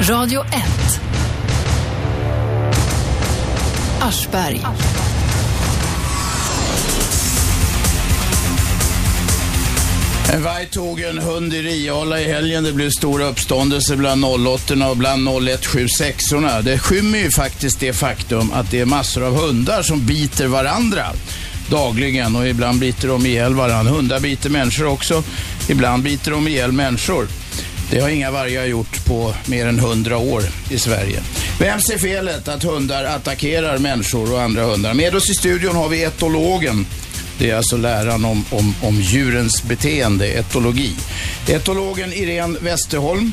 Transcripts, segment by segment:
Radio 1. Aschberg. En varg tog en hund i Riala i helgen. Det blev stor uppståndelse bland 08 och bland 0176 orna Det skymmer ju faktiskt det faktum att det är massor av hundar som biter varandra dagligen och ibland biter de ihjäl varandra. Hundar biter människor också. Ibland biter de ihjäl människor. Det har inga vargar gjort på mer än hundra år i Sverige. Vems är felet att hundar attackerar människor och andra hundar? Med oss i studion har vi etologen det är alltså läran om, om, om djurens beteende, etologi. Etologen Irene Westerholm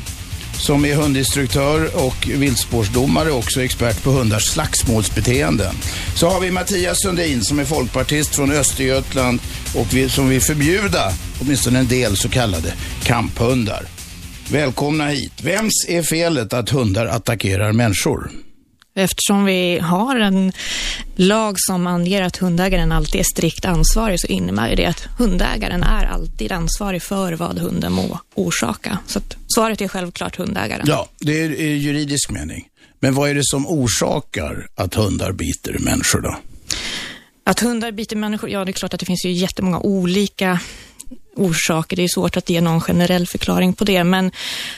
som är hundinstruktör och viltspårsdomare och också expert på hundars slagsmålsbeteenden. Så har vi Mattias Sundin som är folkpartist från Östergötland och vi, som vill förbjuda åtminstone en del så kallade kamphundar. Välkomna hit. Vems är felet att hundar attackerar människor? Eftersom vi har en lag som anger att hundägaren alltid är strikt ansvarig så innebär det att hundägaren är alltid ansvarig för vad hunden må orsaka. Så svaret är självklart hundägaren. Ja, det är i juridisk mening. Men vad är det som orsakar att hundar biter människor då? Att hundar biter människor, ja det är klart att det finns ju jättemånga olika orsaker. Det är svårt att ge någon generell förklaring på det, men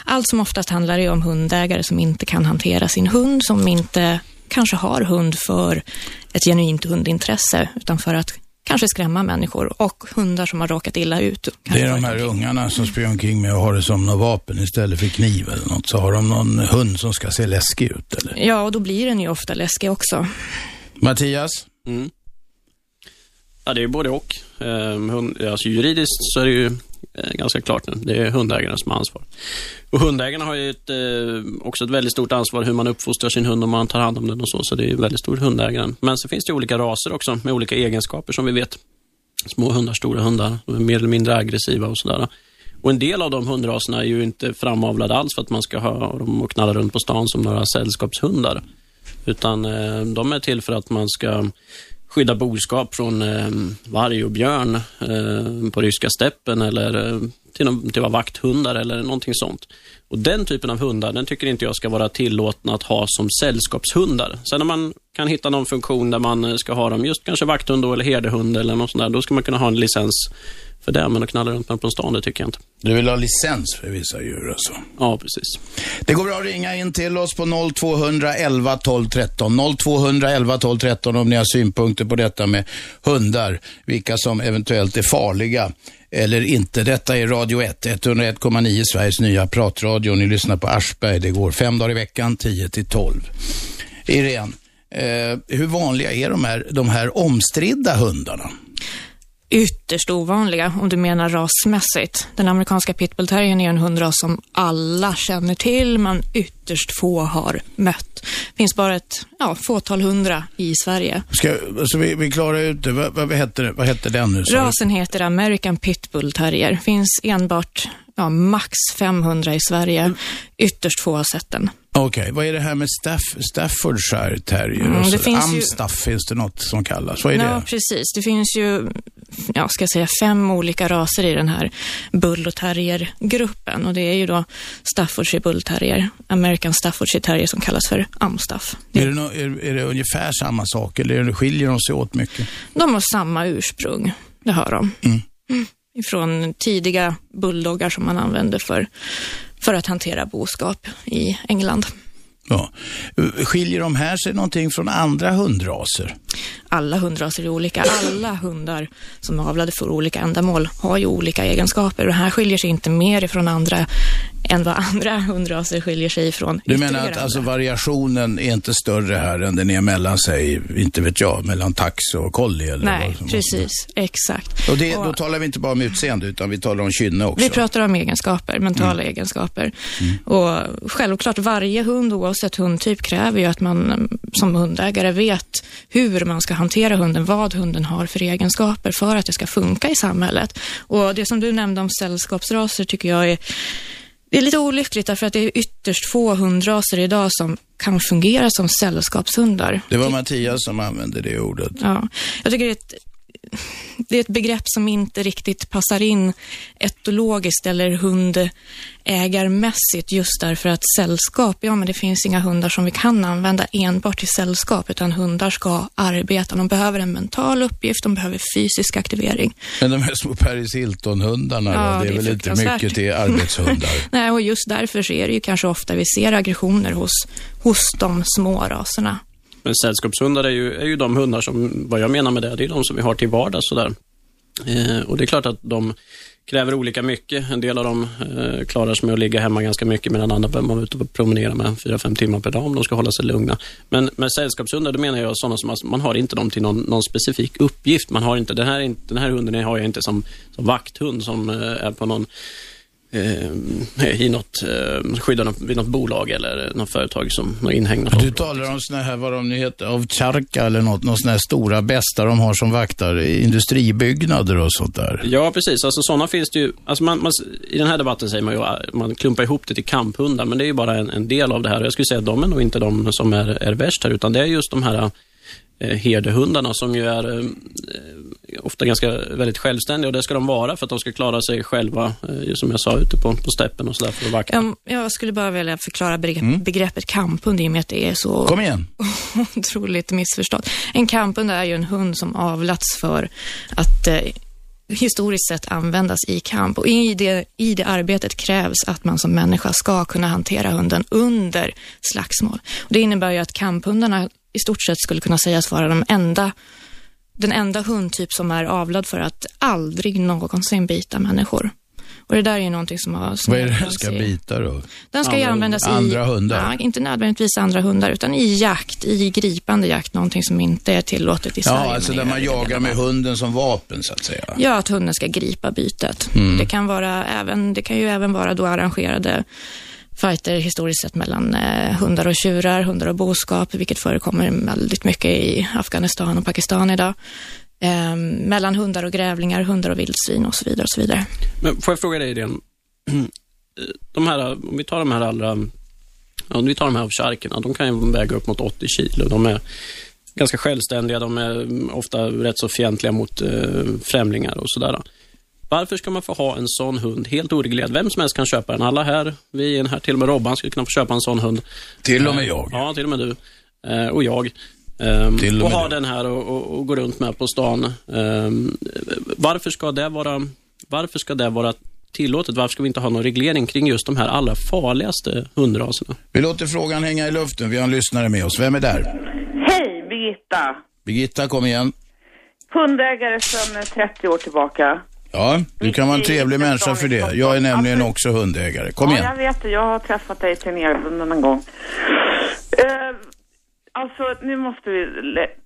allt som oftast handlar det om hundägare som inte kan hantera sin hund, som inte kanske har hund för ett genuint hundintresse, utan för att kanske skrämma människor och hundar som har råkat illa ut. Det är de här ungarna som springer omkring med och har det som något vapen istället för kniv eller något. Så har de någon hund som ska se läskig ut eller? Ja, och då blir den ju ofta läskig också. Mattias? Mm. Ja, det är både och. Ehm, hund, alltså juridiskt så är det ju eh, ganska klart nu. Det är hundägaren som har ansvar. Och hundägarna har ju ett, eh, också ett väldigt stort ansvar hur man uppfostrar sin hund och man tar hand om den och så. Så det är väldigt stor hundägaren. Men så finns det olika raser också med olika egenskaper som vi vet. Små hundar, stora hundar, de är mer eller mindre aggressiva och sådär. Och en del av de hundraserna är ju inte framavlade alls för att man ska ha dem och knalla runt på stan som några sällskapshundar. Utan eh, de är till för att man ska skydda boskap från eh, varg och björn eh, på ryska steppen eller eh, till, till att vara vakthundar eller någonting sånt. Och Den typen av hundar, den tycker inte jag ska vara tillåtna att ha som sällskapshundar. Sen om man kan hitta någon funktion där man ska ha dem, just kanske vakthund eller herdehund eller något sånt där, då ska man kunna ha en licens för det, men att knalla runt med på stan, det tycker jag inte. Du vill ha licens för vissa djur alltså? Ja, precis. Det går bra att ringa in till oss på 0211 12 13. 0211 12 13 om ni har synpunkter på detta med hundar, vilka som eventuellt är farliga eller inte. Detta är Radio 1, 101,9 Sveriges nya pratradio. Ni lyssnar på Aschberg. Det går fem dagar i veckan, 10 till 12. Irene, eh, hur vanliga är de här, de här omstridda hundarna? Ytterst ovanliga om du menar rasmässigt. Den amerikanska pitbullterriern är en hundras som alla känner till, men ytterst få har mött. Det finns bara ett ja, fåtal hundra i Sverige. Ska, så vi, vi klarar ut det. Vad, vad, heter, vad heter den nu? Rasen heter American Pitbull Terrier. Finns enbart ja, max 500 i Sverige. Ytterst få har sett den. Okej, okay. vad är det här med Staff, Staffordshire terrier? Mm, det finns Amstaff ju... finns det något som kallas. Vad är ja, det? Ja, precis. Det finns ju, ja, ska säga, fem olika raser i den här bull och terriergruppen. Och det är ju då Staffordshire bull terrier, American Staffordshire terrier som kallas för Amstaff. Det... Är, det no, är, är det ungefär samma sak eller skiljer de sig åt mycket? De har samma ursprung, det har de. Mm. Mm. Ifrån tidiga bulldoggar som man använde för för att hantera boskap i England. Ja. Skiljer de här sig någonting från andra hundraser? Alla hundraser är olika. Alla hundar som är avlade för olika ändamål har ju olika egenskaper och här skiljer sig inte mer ifrån andra än vad andra hundraser skiljer sig ifrån. Du menar att alltså, variationen är inte större här än den är mellan sig, inte vet jag, mellan tax och collie? Eller Nej, precis. Exakt. Och, det, och då talar vi inte bara om utseende utan vi talar om kynne också? Vi pratar om egenskaper, mentala mm. egenskaper. Mm. Och självklart, varje hund oavsett hundtyp kräver ju att man som hundägare vet hur man ska hantera hunden, vad hunden har för egenskaper för att det ska funka i samhället. Och det som du nämnde om sällskapsraser tycker jag är det är lite olyckligt därför att det är ytterst få hundraser idag som kan fungera som sällskapshundar. Det var Mattias som använde det ordet. Ja, jag tycker det är ett det är ett begrepp som inte riktigt passar in etologiskt eller hundägarmässigt just därför att sällskap, ja men det finns inga hundar som vi kan använda enbart till sällskap utan hundar ska arbeta. De behöver en mental uppgift, de behöver fysisk aktivering. Men de här små Paris Hilton-hundarna Ja, det är, det är väl inte mycket till arbetshundar? Nej, och just därför så är det ju kanske ofta vi ser aggressioner hos, hos de små raserna. Men sällskapshundar är ju, är ju de hundar som, vad jag menar med det, det är de som vi har till vardags sådär. Eh, och det är klart att de kräver olika mycket. En del av dem eh, klarar sig med att ligga hemma ganska mycket medan andra behöver man vara ute och promenera med 4-5 timmar per dag om de ska hålla sig lugna. Men med sällskapshundar, då menar jag sådana som alltså, man har inte dem till någon, någon specifik uppgift. Man har inte, den, här, den här hunden har jag inte som, som vakthund som eh, är på någon eh, i något, eh, skyddar något, vid något bolag eller något företag som har inhägnat Du talar om såna här, vad de nu heter, av charka eller något, någon såna här stora bästar de har som vaktar industribyggnader och sånt där. Ja, precis. Alltså sådana finns det ju. Alltså man, man, I den här debatten säger man ju man klumpar ihop det till kamphundar, men det är ju bara en, en del av det här. Jag skulle säga att de är nog inte de som är, är värst här, utan det är just de här herdehundarna som ju är eh, ofta ganska väldigt självständiga och det ska de vara för att de ska klara sig själva, eh, som jag sa, ute på, på steppen och sådär för att vakta. Um, jag skulle bara vilja förklara begrepp, begreppet kamphund i och med att det är så Kom igen. otroligt missförstått. En kamphund är ju en hund som avlats för att eh, historiskt sett användas i kamp och i det, i det arbetet krävs att man som människa ska kunna hantera hunden under slagsmål. Och det innebär ju att kamphundarna i stort sett skulle kunna sägas vara de enda, den enda hundtyp som är avlad för att aldrig någonsin bita människor. Och det där är ju någonting som har... Vad är det den ska bita då? den ska ju Andra användas i... Andra hundar? Ja, inte nödvändigtvis andra hundar, utan i jakt, i gripande jakt, någonting som inte är tillåtet i Sverige. Ja, alltså där man jagar med hunden som vapen så att säga. Ja, att hunden ska gripa bytet. Mm. Det, kan vara även, det kan ju även vara då arrangerade fighter historiskt sett mellan eh, hundar och tjurar, hundar och boskap, vilket förekommer väldigt mycket i Afghanistan och Pakistan idag. Eh, mellan hundar och grävlingar, hundar och vildsvin och så vidare. Och så vidare. Men får jag fråga dig Irene? De här, om vi tar de här allra, om vi tar de här ovtjarkerna, de kan ju väga upp mot 80 kilo. De är ganska självständiga, de är ofta rätt så fientliga mot eh, främlingar och sådär. Varför ska man få ha en sån hund helt oreglerad? Vem som helst kan köpa den. Alla här, vi är här, till och med Robban skulle kunna få köpa en sån hund. Till och med jag. Ja, till och med du. Eh, och jag. Ehm, Till och och ha du. den här och, och, och gå runt med på stan. Ehm, varför ska det vara varför ska det vara tillåtet? Varför ska vi inte ha någon reglering kring just de här allra farligaste hundraserna? Vi låter frågan hänga i luften. Vi har en lyssnare med oss. Vem är där? Hej, Birgitta. Birgitta, kom igen. Hundägare sedan 30 år tillbaka. Ja, du kan vara en i trevlig människa för det. Jag är nämligen också hundägare. Kom ja, igen. jag vet det. Jag har träffat dig till Nerbunden en gång. Uh, alltså, nu måste vi...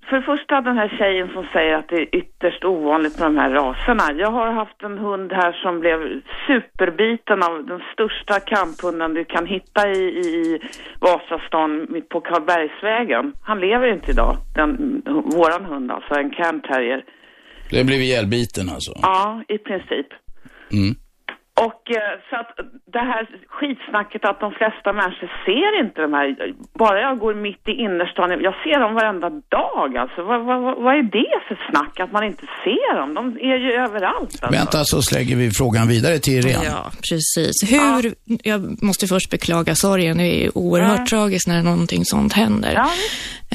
För det första den här tjejen som säger att det är ytterst ovanligt med de här raserna. Jag har haft en hund här som blev superbiten av den största kamphunden du kan hitta i, i, Vasastan på Karlbergsvägen. Han lever inte idag, den, våran hund alltså, en Cairn terrier. Det blev ihjälbiten alltså. Ja, i princip. Mm. Och eh, så att det här skitsnacket att de flesta människor ser inte de här, bara jag går mitt i innerstan, jag ser dem varenda dag alltså. Vad, vad, vad- är det för snack att man inte ser dem? De är ju överallt alltså. Vänta så slägger vi frågan vidare till Irene. Ja, precis. Hur, jag måste först beklaga sorgen, det är oerhört Ja. tragiskt när någonting sånt händer. Ja.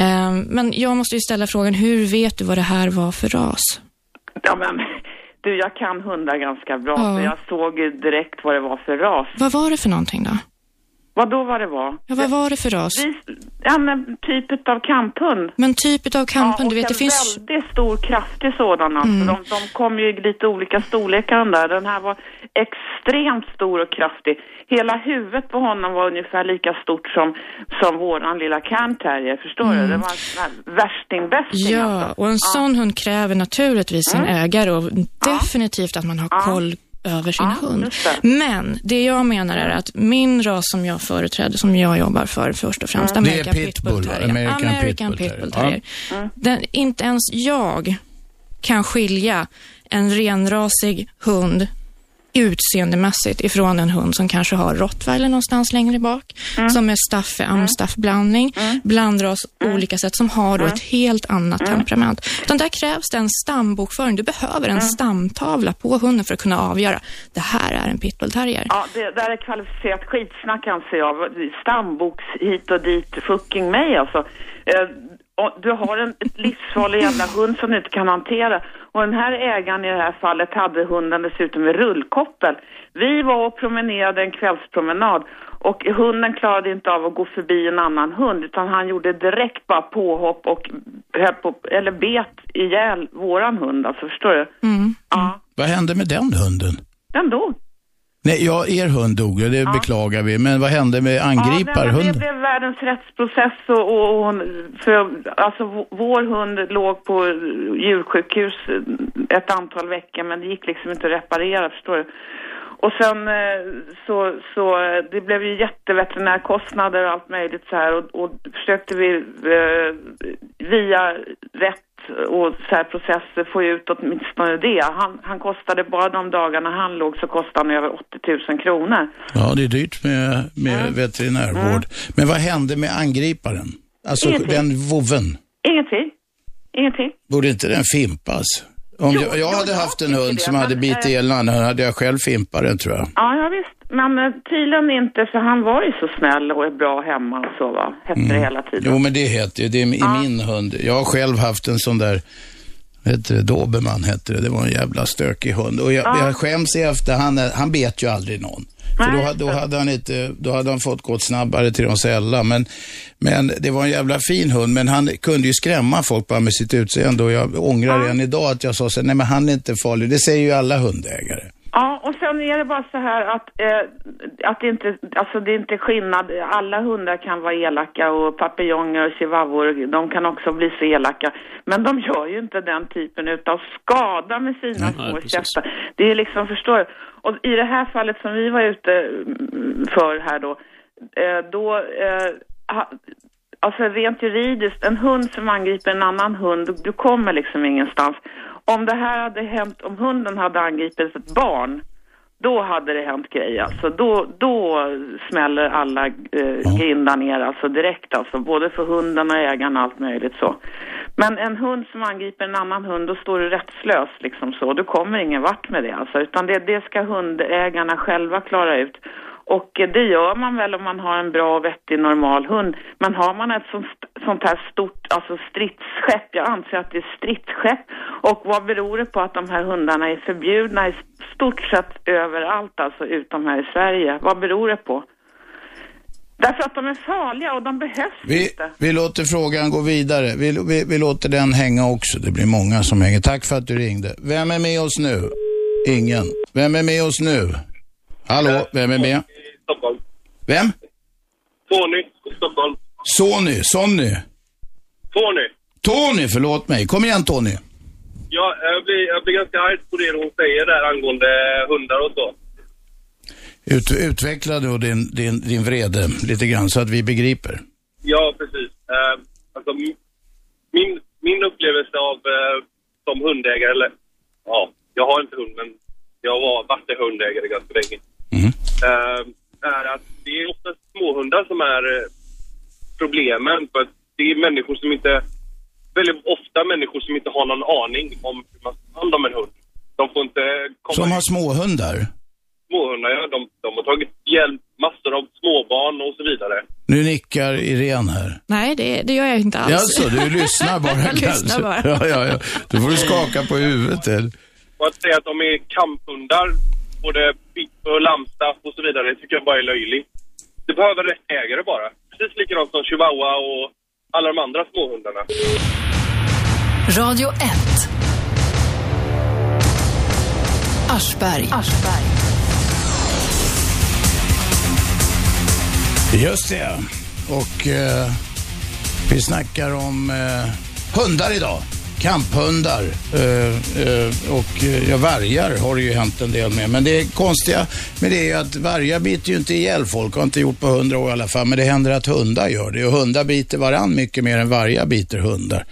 Ehm, Men jag måste ju ställa frågan, hur vet du vad det här var för ras? Ja men du jag kan hundar ganska bra Ja. så jag såg ju direkt vad det var för ras. Vad var det för någonting då? Vad då vad det var? Ja, vad var det för ras? Vi, ja men typ av kamphund. Men typ av kampen, ja, du vet det en finns... väldigt stor, kraftig sådan alltså. Mm. De, de kom ju i lite olika storlekar den där. Den här var extremt stor och kraftig. Hela huvudet på honom var ungefär lika stort som, som våran lilla Cairn terrier, förstår du? Det var en sån här värstingbästing Mm. Ja, alltså. och en sån hund kräver naturligtvis en ägare och definitivt att man har Ja. koll över sin Ja, hund. det. Men det jag menar är att min ras som jag företräder, som jag jobbar för först och främst, Det är American pitbull, Pitbull Terrier. American American Pitbull Pitbull Terrier. Terrier. Den, inte ens jag kan skilja en renrasig hund utseendemässigt ifrån en hund som kanske har rottweiler någonstans längre bak, som är staffe amstaff blandning, blandras olika sätt, som har då ett helt annat temperament. Utan där krävs det en stambokföring. Du behöver en stamtavla på hunden för att kunna avgöra, det här är en pitbullterrier. Ja, det där är kvalificerat skitsnack anser jag. Stamboks hit och dit, fucking mig alltså. Och du har en livsfarlig jävla hund som du inte kan hantera. Och den här ägaren i det här fallet hade hunden dessutom med rullkoppel. Vi var och promenerade en kvällspromenad och hunden klarade inte av att gå förbi en annan hund utan han gjorde direkt bara påhopp och eller bet ihjäl våran hund alltså, förstår du? Ja, Vad hände med den hunden? den dog. Nej, ja, er hund dog, och det beklagar vi. Men vad hände med Ja, angriparhunden? det blev världens rättsprocess och, och, hon, för, alltså vår hund låg på djursjukhus ett antal veckor men det gick liksom inte att reparera, förstår du. Och sen eh, så, så det blev ju jätteveterinärkostnader och allt möjligt så här och, och försökte vi eh, via rätt och så här processer få ut åtminstone det. Han, han kostade bara de dagarna han låg så kostade han över 80 000 kronor. Ja, det är dyrt med, med veterinärvård. Men vad hände med angriparen? Alltså Ingenting. den vovven. Ingenting. Ingenting. Borde inte den fimpas? Om Jo, jag, jag jo, hade jag haft en hund det, som hade bitit ihjäl en annan, hade jag själv fimpat den tror jag. Ja, ja visst. Men tydligen inte, för han var ju så snäll och är bra hemma och så va. Hette det hela tiden. Jo, men det heter ju, det är i min hund. Jag har själv haft en sån där, vad heter det, Dobermann hette det. Det var en jävla stökig hund. Och jag, jag skäms i efterhand, han bet ju aldrig någon. För då, då, hade han inte, då hade han fått gått snabbare till de sälla. Men, men det var en jävla fin hund, men han kunde ju skrämma folk bara med sitt utseende. Och jag ångrar än idag att jag sa så nej men han är inte farlig. Det säger ju alla hundägare. Ja, och sen är det bara så här att, eh, att det inte, alltså det är inte skillnad. Alla hundar kan vara elaka och papiljonger och chihuahuor, de kan också bli så elaka. Men de gör ju inte den typen utav skada med sina små precis. käftar. Det är liksom, förstår du? Och i det här fallet som vi var ute mm, för här då, eh, då, eh, ha, alltså rent juridiskt, en hund som angriper en annan hund, du kommer liksom ingenstans. Om det här hade hänt, om hunden hade angripit ett barn, då hade det hänt grejer. Alltså då, då smäller alla eh, grindar ner alltså direkt alltså. Både för hunden och ägaren och allt möjligt så. Men en hund som angriper en annan hund, då står du rättslös liksom så. Du kommer ingen vart med det alltså. Utan det, det ska hundägarna själva klara ut. Och det gör man väl om man har en bra, vettig, normal hund. Men har man ett sånt, sånt här stort, alltså stridsskepp, jag anser att det är stridsskepp. Och vad beror det på att de här hundarna är förbjudna i stort sett överallt, alltså utom här i Sverige? Vad beror det på? Därför att de är farliga och de behövs Vi, inte. vi låter frågan gå vidare. Vi, vi, vi låter den hänga också. Det blir många som hänger. Tack för att du ringde. Vem är med oss nu? Ingen. Vem är med oss nu? Hallå, vem är med? Stockholm. Vem? Tony, Stockholm. Sony, Sonny. Tony. Tony, förlåt mig. Kom igen Tony. Ja, jag blir, jag blir ganska arg på det hon säger där angående hundar och så. Ut, utveckla då din, din, din vrede lite grann så att vi begriper. Ja, precis. Uh, alltså, min, min upplevelse av uh, som hundägare, eller ja, jag har inte hund men jag har varit hundägare ganska länge. Eh, är att det är ofta småhundar som är eh, problemen. För att det är människor som inte, väldigt ofta människor som inte har någon aning om hur man tar hand om en hund. De får inte komma Som har småhundar. småhundar, ja. De, de har tagit ihjäl massor av småbarn och så vidare. Nu nickar Irene här. Nej, det, det gör jag inte alls. Ja, alltså, du lyssnar bara Jag lyssnar kanske. bara. Ja, ja, ja. Då får du skaka på huvudet. eller? Och att säga att de är kamphundar, både och Lamstaff och så vidare, det tycker jag bara är löjligt. Det behöver rätt ägare bara. Precis likadant som chihuahua och alla de andra småhundarna. Radio 1. Aschberg. Just det. Och eh, vi snackar om eh, hundar idag kamphundar eh, eh, och eh, ja, vargar har det ju hänt en del med. Men det konstiga med det är ju att vargar biter ju inte ihjäl folk, har inte gjort på hundra år i alla fall. Men det händer att hundar gör det och hundar biter varann mycket mer än vargar biter hundar.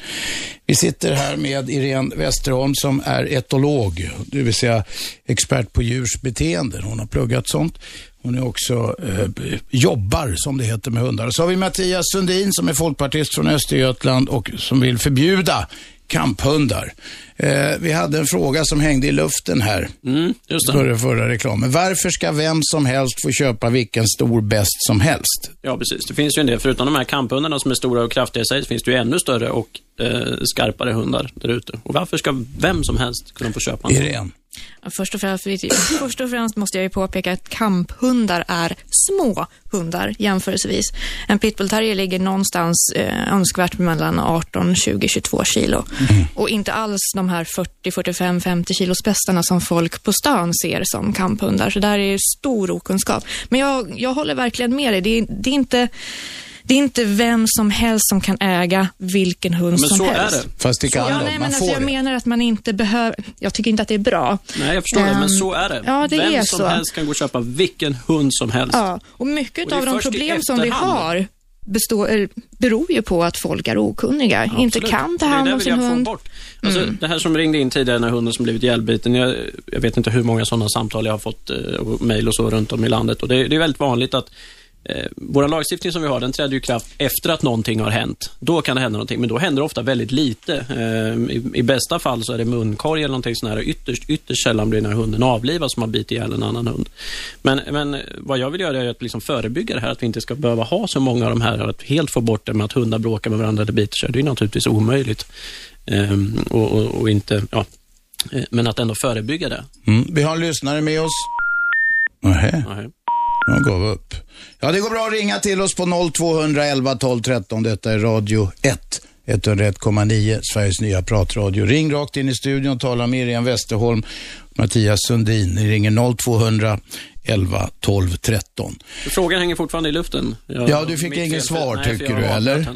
Vi sitter här med Irene Westerholm som är etolog, det vill säga expert på djurs beteenden. Hon har pluggat sånt. Hon är också eh, jobbar, som det heter, med hundar. Så har vi Mattias Sundin som är folkpartist från Östergötland och som vill förbjuda kamphundar. Eh, vi hade en fråga som hängde i luften här. Mm. Före förra reklamen. Varför ska vem som helst få köpa vilken stor bäst som helst? Ja, precis. Det finns ju en del. Förutom de här kamphundarna som är stora och kraftiga i sig, så finns det ju ännu större och eh, skarpare hundar där ute. Och varför ska vem som helst kunna få köpa en? Irene. Först och, främst, först och främst måste jag ju påpeka att kamphundar är små hundar jämförelsevis. En pitbullterrier ligger någonstans eh, önskvärt mellan 18, 20, 22 kilo. Och inte alls de här 40, 45, 50 kilos bästarna som folk på stan ser som kamphundar. Så där är ju stor okunskap. Men jag, jag håller verkligen med dig. Det det är inte... Det är inte vem som helst som kan äga vilken hund Men som så är helst. det. Fast det kan Ja, de. nej, men alltså, jag det. menar att man inte behöver... Jag tycker inte att det är bra. Nej, jag förstår det, men Ehm, så är det. ja, det Vem är som så. helst kan gå och köpa vilken hund som helst. Ja, och mycket Och är av de problem som vi har består, eller, beror ju på att folk är okunniga, inte Absolut. kan ta hand det om sin hund. Bort. Alltså, Det här som ringde in tidigare, den här hunden som blivit ihjälbiten. Jag, jag vet inte hur många sådana samtal jag har fått, eh, och mejl och så runt om i landet. Och det, det är väldigt vanligt att Eh, vår lagstiftning som vi har, den träder ju i kraft efter att någonting har hänt. Då kan det hända någonting, men då händer det ofta väldigt lite. Eh, i, I bästa fall så är det munkorg eller någonting sånt här. och Ytterst, ytterst sällan blir den här hunden avlivad som har bitit ihjäl en annan hund. Men, men vad jag vill göra är att liksom förebygga det här, att vi inte ska behöva ha så många av de här, att helt få bort det med att hundar bråkar med varandra eller biter sig. Det är naturligtvis omöjligt. Eh, och, och, och inte, ja, eh, men att ändå förebygga det. Mm. Vi har en lyssnare med oss. Nähä, Nej. De gav upp. Ja, det går bra att ringa till oss på 0211 12 13. Detta är Radio 1. 101,9, Sveriges nya pratradio. Ring rakt in i studion och tala med Irene Westerholm Mattias Sundin. Ni ringer 0200 11 12 13. Frågan hänger fortfarande i luften. Jag, Ja, du fick inget svar, tycker du, eller?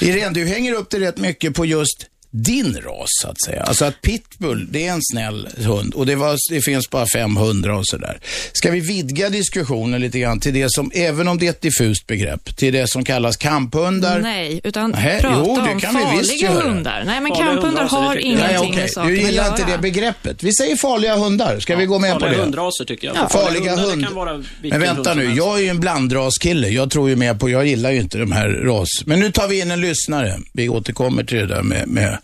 Irene, du hänger upp dig rätt mycket på just din ras, så att säga. Alltså att pitbull, det är en snäll hund och det, var, det finns bara 500 och sådär. Ska vi vidga diskussionen lite grann till det som, även om det är ett diffust begrepp, till det som kallas kamphundar? Nej, utan Nähä, prata jo, det om kan vi visst farliga göra. hundar. Nej, men Farliga kamphundar hundraser, har ingenting Nej, okej. med saken Du att gillar göra. inte det begreppet. Vi säger farliga hundar. Ska vi gå med på Farliga det? hundraser tycker jag. Ja. Farliga hundar, hund. Men vänta hund nu, jag är ju en blandraskille. Jag tror ju mer på, jag gillar ju inte de här ras. Men nu tar vi in en lyssnare. Vi återkommer till det där med, med,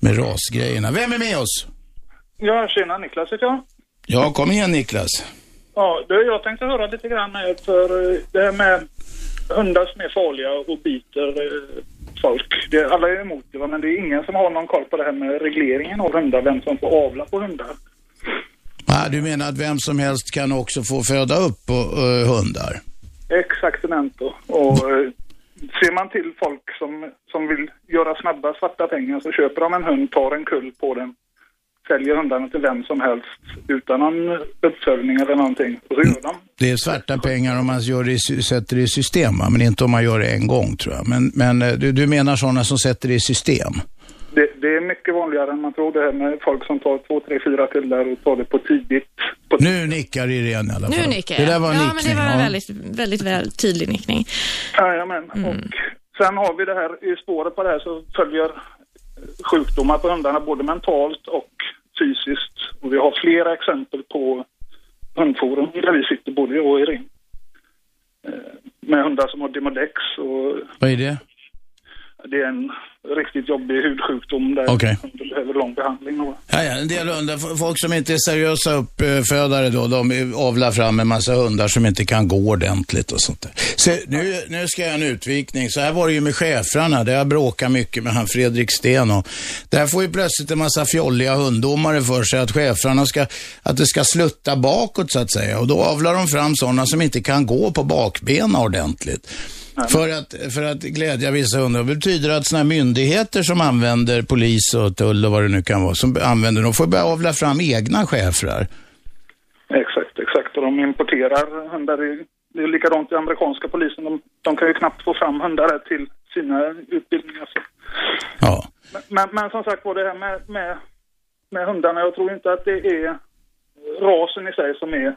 med rasgrejerna. Vem är med oss? Ja, tjena Niklas heter jag. Ja, kom igen Niklas. Ja, du, jag tänkte höra lite grann med för eh, det här med hundar som är farliga och biter eh, folk. Det, alla är emot det, men det är ingen som har någon koll på det här med regleringen av hundar, vem som får avla på hundar. Ah, du menar att vem som helst kan också få föda upp på, eh, hundar? Exaktemento. Och eh, ser man till folk som, som vill göra snabba svarta pengar så köper de en hund, tar en kull på den, säljer hundarna till vem som helst utan någon uppföljning eller någonting. Och så gör de. Det är svarta pengar om man gör det, sätter det i system, va? men inte om man gör det en gång tror jag. Men, men eh, du, du menar sådana som sätter det i system? Det, det är mycket vanligare än man tror det här med folk som tar två, tre, fyra kullar och tar det på tidigt. På Nu nickar Irene i alla fall. Nu nickar Det jag. där var en ja, nickning. men det var en ja. väldigt, väldigt väl tydlig nickning. Jajamän. Mm. Och sen har vi det här, i spåret på det här så följer sjukdomar på hundarna både mentalt och fysiskt. Och vi har flera exempel på hundforum där vi sitter, både jag och Irene. Eh, Med hundar som har Demodex och Vad är det? det är en riktigt jobbig hudsjukdom där Okej. hunden behöver lång behandling. Och Ja, ja, en del hundar, folk som inte är seriösa uppfödare då, de avlar fram en massa hundar som inte kan gå ordentligt och sånt där. Så nu, nu ska jag göra en utvikning. Så här var det ju med schäfrarna. Det har bråkat mycket med han Fredrik Sten och där får ju plötsligt en massa fjolliga hunddomare för sig att schäfrarna ska, att det ska slutta bakåt så att säga. Och då avlar de fram sådana som inte kan gå på bakbenen ordentligt. För att, för att glädja vissa hundar. Det betyder att sådana myndigheter som använder polis och tull och vad det nu kan vara, som använder dem, får börja avla fram egna schäfrar. Exakt, exakt. Och de importerar hundar. i- Det är likadant i amerikanska polisen. De, de kan ju knappt få fram hundar till sina utbildningar. Så Ja. Men, men, men som sagt var det här med, med, med hundarna, jag tror inte att det är rasen i sig som är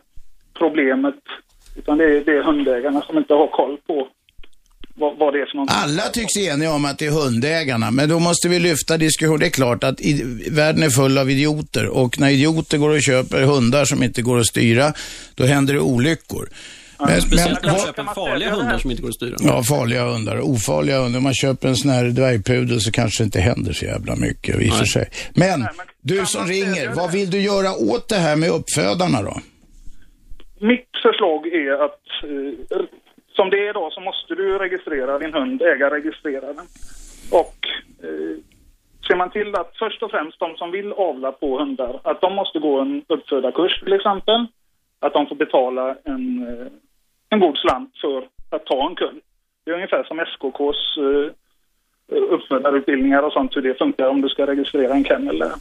problemet. Utan det är, det är hundägarna som inte har koll på vad, vad det är för någonting. Alla tycks eniga om att det är hundägarna, men då måste vi lyfta diskussion. Det är klart att i, världen är full av idioter och när idioter går och köper hundar som inte går att styra, då händer det olyckor. Men, Speciellt när man köper farliga hundar som inte går att styra. Ja, farliga hundar. Ofarliga hundar. Om man köper en sån här dvärgpudel så kanske det inte händer så jävla mycket i och för sig. Men Nej, men du som ringer, vad vill du göra åt det här med uppfödarna då? Mitt förslag är att eh, som det är idag så måste du registrera din hund, äga registrera den. Och eh, ser man till att först och främst de som vill avla på hundar, att de måste gå en uppfödarkurs till exempel. Att de får betala en, eh, en god slant för att ta en kull. Det är ungefär som SKKs eh, uppfödarutbildningar och sånt, hur det funkar om du ska registrera en kennel där.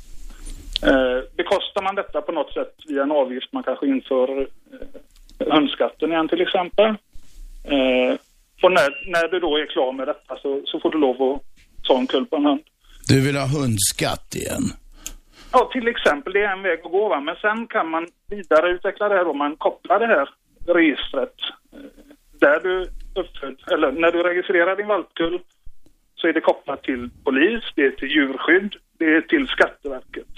Eh, bekostar man detta på något sätt via en avgift, man kanske inför eh, hundskatten igen till exempel. Eh, och när, när du då är klar med detta så, så får du lov att ta en kull på en hund. Du vill ha hundskatt igen? Ja, till exempel, det är en väg att gå va. Men sen kan man vidareutveckla det här då. Man kopplar det här registret eh, där du uppföd, eller när du registrerar din valpkull så är det kopplat till polis, det är till djurskydd, det är till Skatteverket.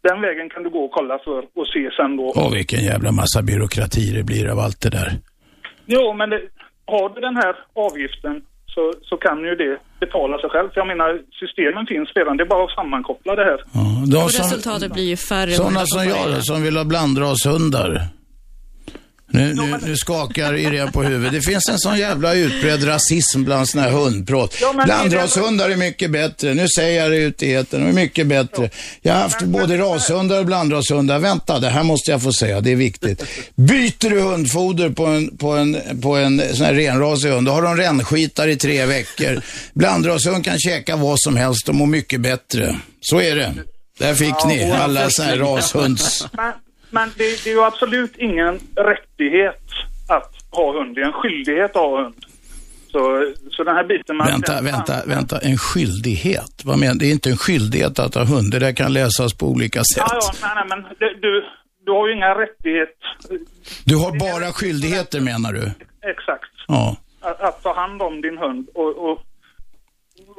Den vägen kan du gå och kolla för och se sen då. Åh, vilken jävla massa byråkrati det blir av allt det där. Jo, men det, har du den här avgiften så, så kan ju det betala sig själv. För jag menar, systemen finns redan. Det är bara att sammankoppla det här. Ja, Och som, resultatet blir ju färre sådana som jag som vill ha blandrashundar. Nu, nu, nu skakar Irene på huvudet. Det finns en sån jävla utbredd rasism bland såna här hundprat. Ja, Blandrashundar är mycket bättre. Nu säger jag det ut i etern. De är mycket bättre. Jag har haft både rashundar och blandrashundar. Vänta, det här måste jag få säga. Det är viktigt. Byter du hundfoder på en, på en, på en sån här renrasig hund, då har de rännskitar i tre veckor. Blandrashund kan käka vad som helst och må mycket bättre. Så är det. Där fick ni och- alla såna här rashunds... Men, men det, det är ju absolut ingen rättighet att ha hund. Det är en skyldighet att ha hund. Så, så den här biten... Man Vänta, vänta, vänta. En skyldighet? Vad menar Det är inte en skyldighet att ha hund. Det där kan läsas på olika sätt. Ja, ja, nej, nej, men det, du, du har ju inga rättighet... Du har bara skyldigheter menar du? Exakt. Ja. Att, att ta hand om din hund. Och, och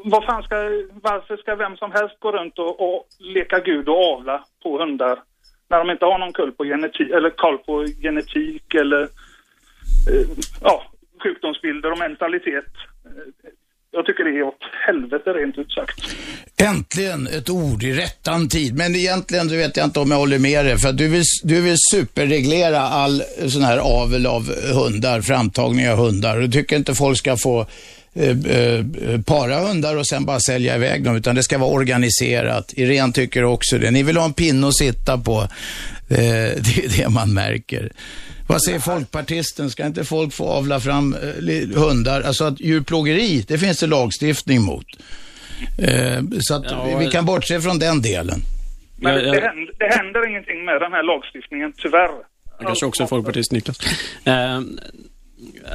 vad fan ska, varför ska vem som helst gå runt och, och leka gud och avla på hundar när de inte har någon koll på genetik, eller koll på genetik eller eh, ja, sjukdomsbilder och mentalitet. Eh, jag tycker det är åt helvete rent ut sagt. Äntligen ett ord i rättan tid. Men egentligen så vet jag inte om jag håller med dig. För du vill, du vill superreglera all sån här avel av hundar, framtagning av hundar. Du tycker inte folk ska få eh, para hundar och sen bara sälja iväg dem, utan det ska vara organiserat. Irene tycker också det. Ni vill ha en pinne att sitta på. Eh, det är det man märker. Vad säger folkpartisten? Ska inte folk få avla fram eh, hundar? Alltså att djurplågeri, det finns det lagstiftning mot. Eh, så att Ja, vi, kan bortse från den delen. Men Det, händer, det händer ingenting med den här lagstiftningen, tyvärr. Jag kanske också är folkpartist, Niklas.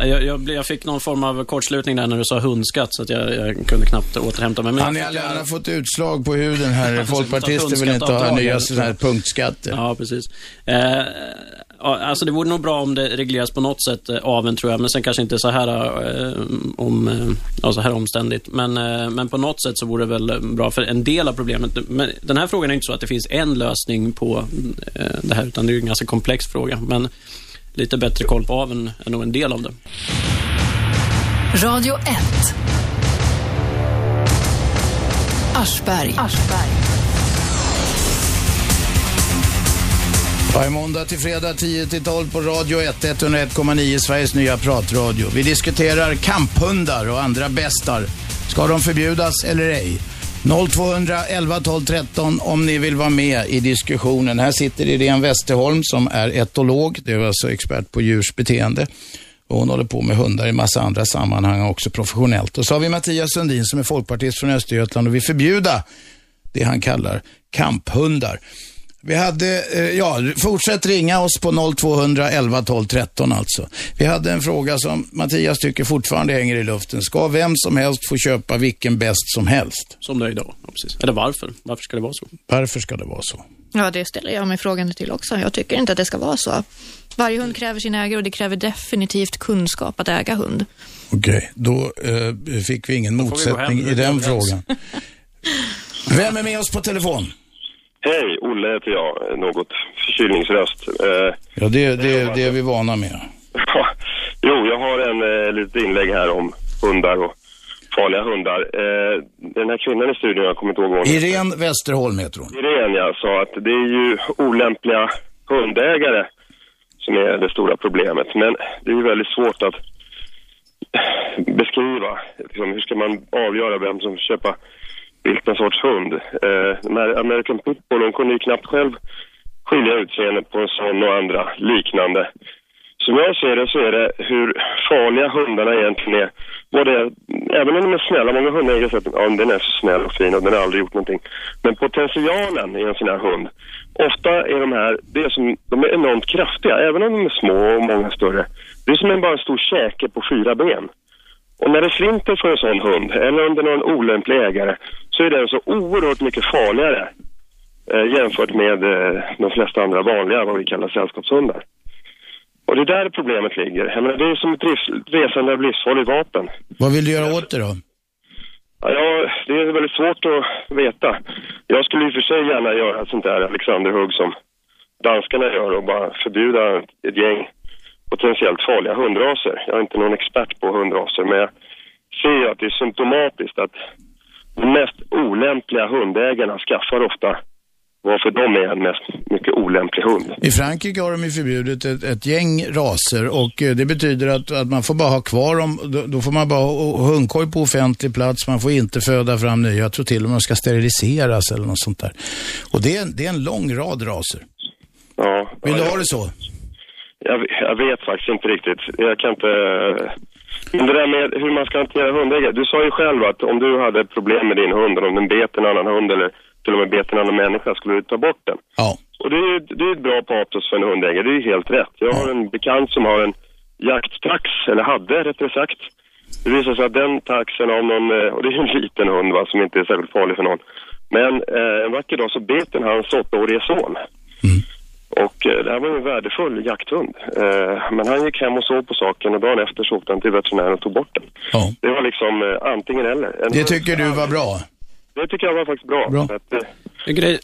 Jag, jag, jag fick någon form av kortslutning där när du sa hundskatt, så att jag, jag kunde knappt återhämta mig. Men Han, har fått utslag på huden här. Folkpartister vill inte ha nya sådana här punktskatter. Ja, precis. Eh, alltså det vore nog bra om det regleras på något sätt, eh, aveln tror jag, men sen kanske inte så här, eh, om, eh, ja, så här omständigt. Men, eh, men på något sätt så vore det väl bra, för en del av problemet, men den här frågan är inte så att det finns en lösning på eh, det här, utan det är en ganska komplex fråga. Men lite bättre koll på aveln är nog en del av det. Radio 1. Aschberg. Varje måndag till fredag 10 till 12 på Radio 1, 101,9 Sveriges nya pratradio. Vi diskuterar kamphundar och andra bestar. Ska de förbjudas eller ej? 0200 11 12 13 om ni vill vara med i diskussionen. Här sitter Irene Westerholm som är etolog, det är alltså expert på djurs beteende. Och hon håller på med hundar i massa andra sammanhang också professionellt. Och så har vi Mattias Sundin som är folkpartist från Östergötland och vill förbjuda det han kallar kamphundar. Vi hade, eh, ja, fortsätt ringa oss på 0200 11 12 13 alltså. Vi hade en fråga som Mattias tycker fortfarande hänger i luften. Ska vem som helst få köpa vilken bäst som helst? Som det är idag. Ja, precis. Eller varför? Varför ska det vara så? Varför ska det vara så? Ja, det ställer jag mig frågande till också. Jag tycker inte att det ska vara så. Varje hund kräver sin ägare och det kräver definitivt kunskap att äga hund. Okej, då eh, fick vi ingen vi motsättning i Vi är den frågan. Vem är med oss på telefon? Hej, Olle heter jag. Något förkylningsröst. Eh, Ja, det, det, det är vi vana med. jo, jag har en eh, litet inlägg här om hundar och farliga hundar. Eh, den här kvinnan i studion, jag kommer inte ihåg vad hon heter. Irene Westerholm heter hon. Irene, ja, sa att det är ju olämpliga hundägare som är det stora problemet. Men det är ju väldigt svårt att beskriva. Liksom, hur ska man avgöra vem som köpa vilken sorts hund? Eh, de här American Pitbull, de kunde ju knappt själv skilja utseendet på en sån och andra liknande. Som jag ser det så är det hur farliga hundarna egentligen är. Både, även om de är snälla, många hundägare säger att ja, den är så snäll och fin och den har aldrig gjort någonting. Men potentialen i en sån här hund, ofta är de här, det är som, de är enormt kraftiga, även om de är små och många större. Det är som en bara stor käke på fyra ben. Och när det slinter för en sån hund, eller om är någon olämplig ägare, så är den så oerhört mycket farligare eh, jämfört med eh, de flesta andra vanliga, vad vi kallar sällskapshundar. Och det är där problemet ligger. Jag menar, det är som ett resande av livsfarligt vapen. Vad vill du göra åt det då? Ja, det är väldigt svårt att veta. Jag skulle i och för sig gärna göra ett sånt där Alexanderhugg som danskarna gör och bara förbjuda ett gäng potentiellt farliga hundraser. Jag är inte någon expert på hundraser, men jag ser att det är symptomatiskt att de mest olämpliga hundägarna skaffar ofta varför de är en mest mycket olämplig hund. I Frankrike har de ju förbjudit ett, ett gäng raser och eh, det betyder att, att man får bara ha kvar dem, då, då får man bara ha hundkorg på offentlig plats, man får inte föda fram nya, jag tror till och med de ska steriliseras eller något sånt där. Och det är, en- det är en lång rad raser. Ja, Vill du ja, ha det så? Jag, jag vet faktiskt inte riktigt. Jag kan inte... Men det där med hur man ska hantera hundägare. Du sa ju själv att om du hade problem med din hund, om den bet en annan hund eller till och med bet en annan människa, skulle du ta bort den. Ja. Och det är ju det är ett bra patos för en hundägare, det är ju helt rätt. Jag har en bekant som har en jakttax, eller hade rättare sagt. Det visar sig att den taxen av någon, eh, och det är en liten hund va, som inte är särskilt farlig för någon. Men eh, en vacker dag så bet den hans åttaårige son. Och eh, det här var ju en värdefull jakthund. Eh, men han gick hem och sov på saken och dagen efter så åkte han till veterinären och tog bort den. Ja. Det var liksom eh, antingen eller. En Det hund- tycker du var bra? Det tycker jag var faktiskt bra. Bra. Att,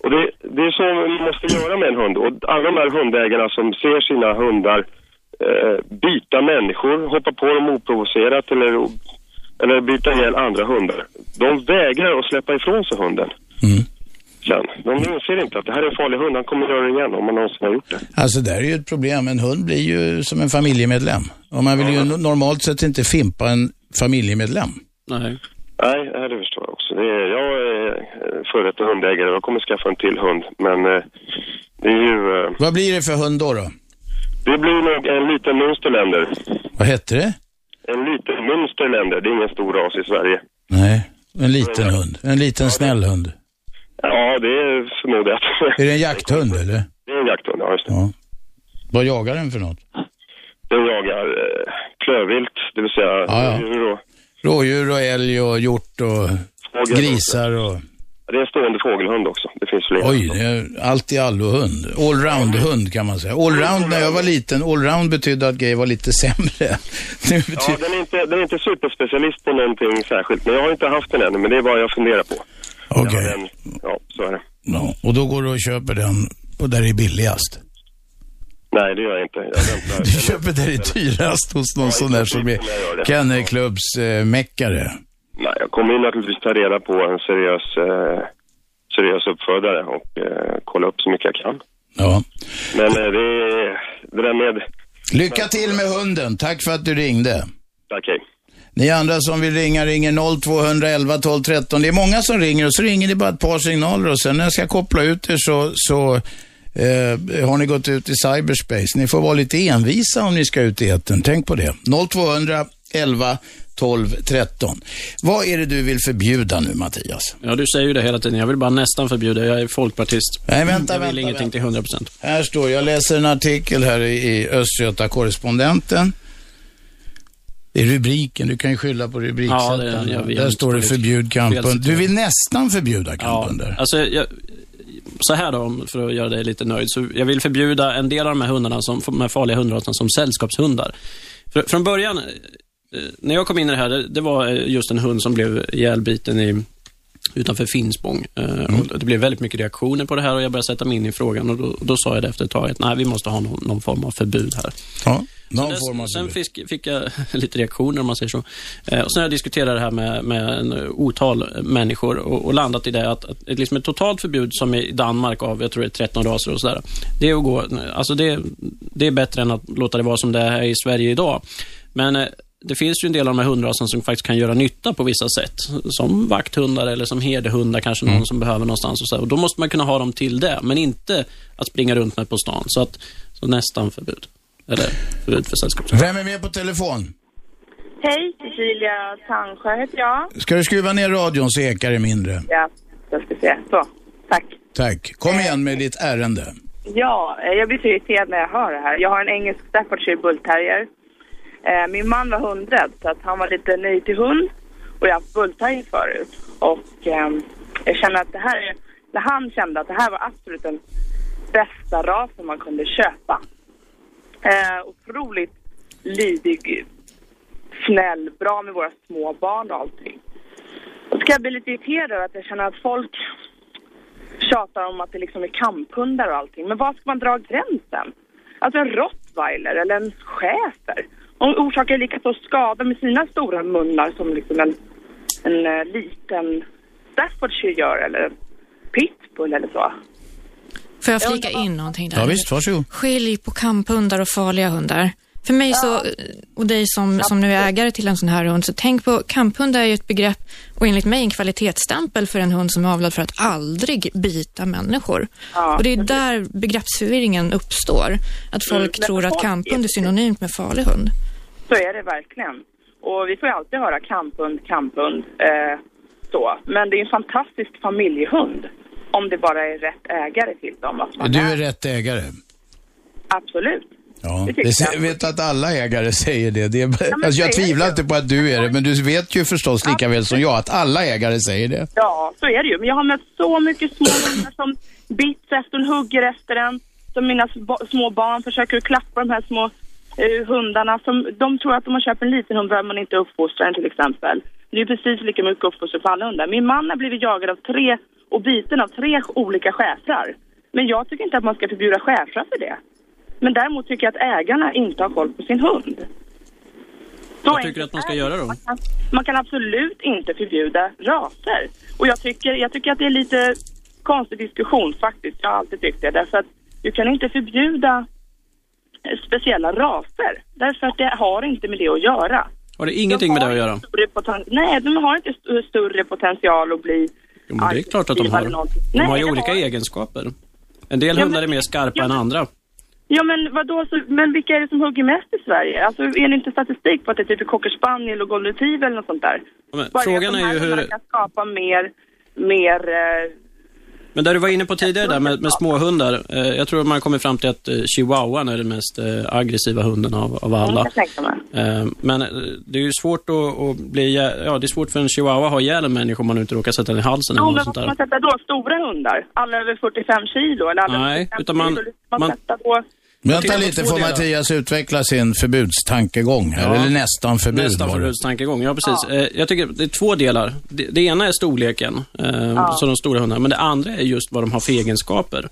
och det, det är så man måste göra med en hund. Och alla de här hundägarna som ser sina hundar eh, byta människor, hoppa på dem oprovocerat eller, eller byta ihjäl andra hundar. De vägrar att släppa ifrån sig hunden. Mm. Sen, de inser inte att det här är en farlig hund, han kommer göra det igen om man någonsin har gjort det. Alltså där är ju ett problem, en hund blir ju som en familjemedlem. Och man vill ju no- normalt sett inte fimpa en familjemedlem. nej. Nej, det förstår jag också. Det är, jag är före detta hundägare och jag kommer skaffa en till hund. Men eh, det är ju... Eh, Vad blir det för hund då? då? det blir nog en liten mönsterländer. Vad hette det? En liten mönsterländer, det är ingen stor ras i Sverige. Nej, en liten hund. En liten snäll hund. Ja, det är förmodat. Är det en jakthund eller? Det är en jakthund, ja just det. Ja. Vad jagar den för något? Den jagar eh, klövvilt, det vill säga Ja, ja. djur och Rådjur och älg och hjort och fågel. grisar och... Det är en stående fågelhund också. Det finns flera. Oj, det är allt i allo-hund. Allround-hund kan man säga. Allround, när jag var liten, allround betydde att grejer var lite sämre. Nu Ja, betyder... den är, inte, den är inte superspecialist på någonting särskilt, men jag har inte haft den ännu, men det är vad jag funderar på. Okej. Den- Ja, så är det. Ja, och då går du och köper den och där det är billigast. Nej, det gör jag inte. Jag väntar. Du köper där det är dyrast hos någon Ja, sån där som är princip kommer jag göra det. Kennelklubbs eh. Nej, jag kommer ju naturligtvis ta reda på en seriös, eh, seriös uppfödare och eh, kolla upp så mycket jag kan. Ja. Men eh, det, det där med... Lycka till med hunden. Tack för att du ringde. Tack, hej. Ni andra som vill ringa ringer 0211 12 13. Det är många som ringer och så ringer ni bara ett par signaler och sen när jag ska koppla ut er så, så eh, har ni gått ut i cyberspace. Ni får vara lite envisa om ni ska ut i etern. Tänk på det. 0200 11 12 13. Vad är det du vill förbjuda nu Mattias? Ja, du säger ju det hela tiden. Jag vill bara nästan förbjuda. Jag är folkpartist. Nej, vänta, jag vill vänta, ingenting vänta. till 100 procent. Här står, jag läser en artikel här i, Östgöta Correspondenten. Det är rubriken, du kan ju skylla på Ja, rubriksättaren. vi. Där står det förbjud kamphund. Du vill nästan förbjuda Ja, kamphundar. alltså, jag, så här då, för att göra dig lite nöjd. Så jag vill förbjuda en del av de här hundarna, som, de här farliga hundraserna, som sällskapshundar. För, från början, eh, när jag kom in i det här, det, det var eh, just en hund som blev ihjälbiten i, utanför Finspång. Eh, och det blev väldigt mycket reaktioner på det här och jag började sätta mig in i frågan och då, då sa jag det efter ett tag att nej, vi måste ha någon, någon form av förbud här. Ja, någon Sen dess- form av sen fick, fick jag lite reaktioner om man säger så. Eh, och sen har jag diskuterat det här med, med en otal människor och, och landat i det att, att ett, liksom ett totalt förbud som i Danmark av, jag tror det är 13 raser och sådär. Det är att gå, alltså det, det är bättre än att låta det vara som det är i Sverige idag. Men eh, det finns ju en del av de här hundraserna som faktiskt kan göra nytta på vissa sätt. Som vakthundar eller som herdehundar, kanske någon som behöver någonstans. Och, så. och Då måste man kunna ha dem till det, men inte att springa runt med på stan. Så, att, så nästan förbud. Eller förbud för sällskapshundar. Vem är med på telefon? Hej, Cecilia Tangsjö heter jag. Ska du skruva ner radion så ekar det mindre? Ja, jag ska se. Så, tack. Tack. Kom igen med ditt ärende. Ja, eh, jag blir så irriterad när jag hör det här. Jag har en engelsk Staffordshire bullterrier. Eh, Min man var hundrädd så att han var lite ny till hund och jag har haft bullterrier förut. Och ehm, jag känner att det här är, när han kände att det här var absolut den bästa rasen man kunde köpa. Eh, otroligt lydig, snäll, bra med våra små barn och allting. Och ska jag bli lite irriterad över att jag känner att folk tjatar om att det liksom är kamphundar och allting. Men var ska man dra gränsen? Alltså en rottweiler eller en schäfer. De orsakar lika stor skada med sina stora munnar som liksom en, en eh, liten Staffordshire gör eller en pitbull eller så. Får jag flika in någonting där? Ja, visst, varsågod. Skilj på kamphundar och farliga hundar. För mig så, och dig som, som nu är ägare till en sån här hund, så tänk på kamphund är ju ett begrepp och enligt mig en kvalitetsstämpel för en hund som är avlad för att aldrig bita människor. Ja, och det är där begreppsförvirringen uppstår. Att folk Mm, tror att kamphund är är- synonymt med farlig hund. Så är det verkligen. Och vi får ju alltid höra kamphund, kamphund. Eh, så. Men det är en fantastisk familjehund. Om det bara är rätt ägare till dem. Man Du är rätt ägare. Absolut. Ja, Det det, jag. vet att alla ägare säger det. det är, men alltså, jag tvivlar inte på att du är det, men du vet ju förstås lika väl som jag att alla ägare säger det. Ja, så är det ju. Men jag har mött så mycket små som bits efter en, hugger efter en. Som mina små barn försöker klappa de här små eh, hundarna. Som, de tror att om man köper en liten hund behöver man inte uppfostra den till exempel. Det är precis lika mycket uppfostran för alla hundar. Min man har blivit jagad av tre och biten av tre olika schäfrar. Men jag tycker inte att man ska förbjuda schäfrar för det. Men däremot tycker jag att ägarna inte har koll på sin hund. Så Vad tycker du att man ska göra då? Man kan, man kan absolut inte förbjuda raser. Och jag tycker, jag tycker att det är lite konstig diskussion faktiskt. Jag har alltid tyckt det. Därför att du kan inte förbjuda speciella raser. Därför att det har inte med det att göra. Har det ingenting med det att göra? Poten- Nej, de har inte st- större potential att bli Jo, men det är klart att de har. någonting. De Nej, har ju olika har- egenskaper. En del Ja, hundar är mer skarpa ja, än andra. Ja men vadå, så, men vilka är det som hugger mest i Sverige? Alltså är det inte statistik på att det är typ cocker spaniel och golden retriever eller något sånt där? Ja, men frågan de är ju hur- kan skapa mer, mer eh, Men där du var inne på tidigare där med, med småhundar. Eh, jag tror man har kommit fram till att eh, chihuahuan är den mest eh, aggressiva hunden av, av alla. Eh, men eh, det är ju svårt att, att bli... Ja, det är svårt för en chihuahua att ha ihjäl en människa om man inte råkar sätta den i halsen eller Jo, något men sånt vad ska man där. sätta då? Stora hundar? Alla över 45 kilo? Eller alla Nej, över 45 utan man- kilo? Man, man- sätta då? Vänta lite, får delar. Mattias utveckla sin förbudstankegång här, Ja. eller nästan förbud Nästan det. förbudstankegång, ja precis. Eh, jag tycker det är två delar. Det, det ena är storleken, eh, så de stora hundarna. Men det andra är just vad de har för egenskaper.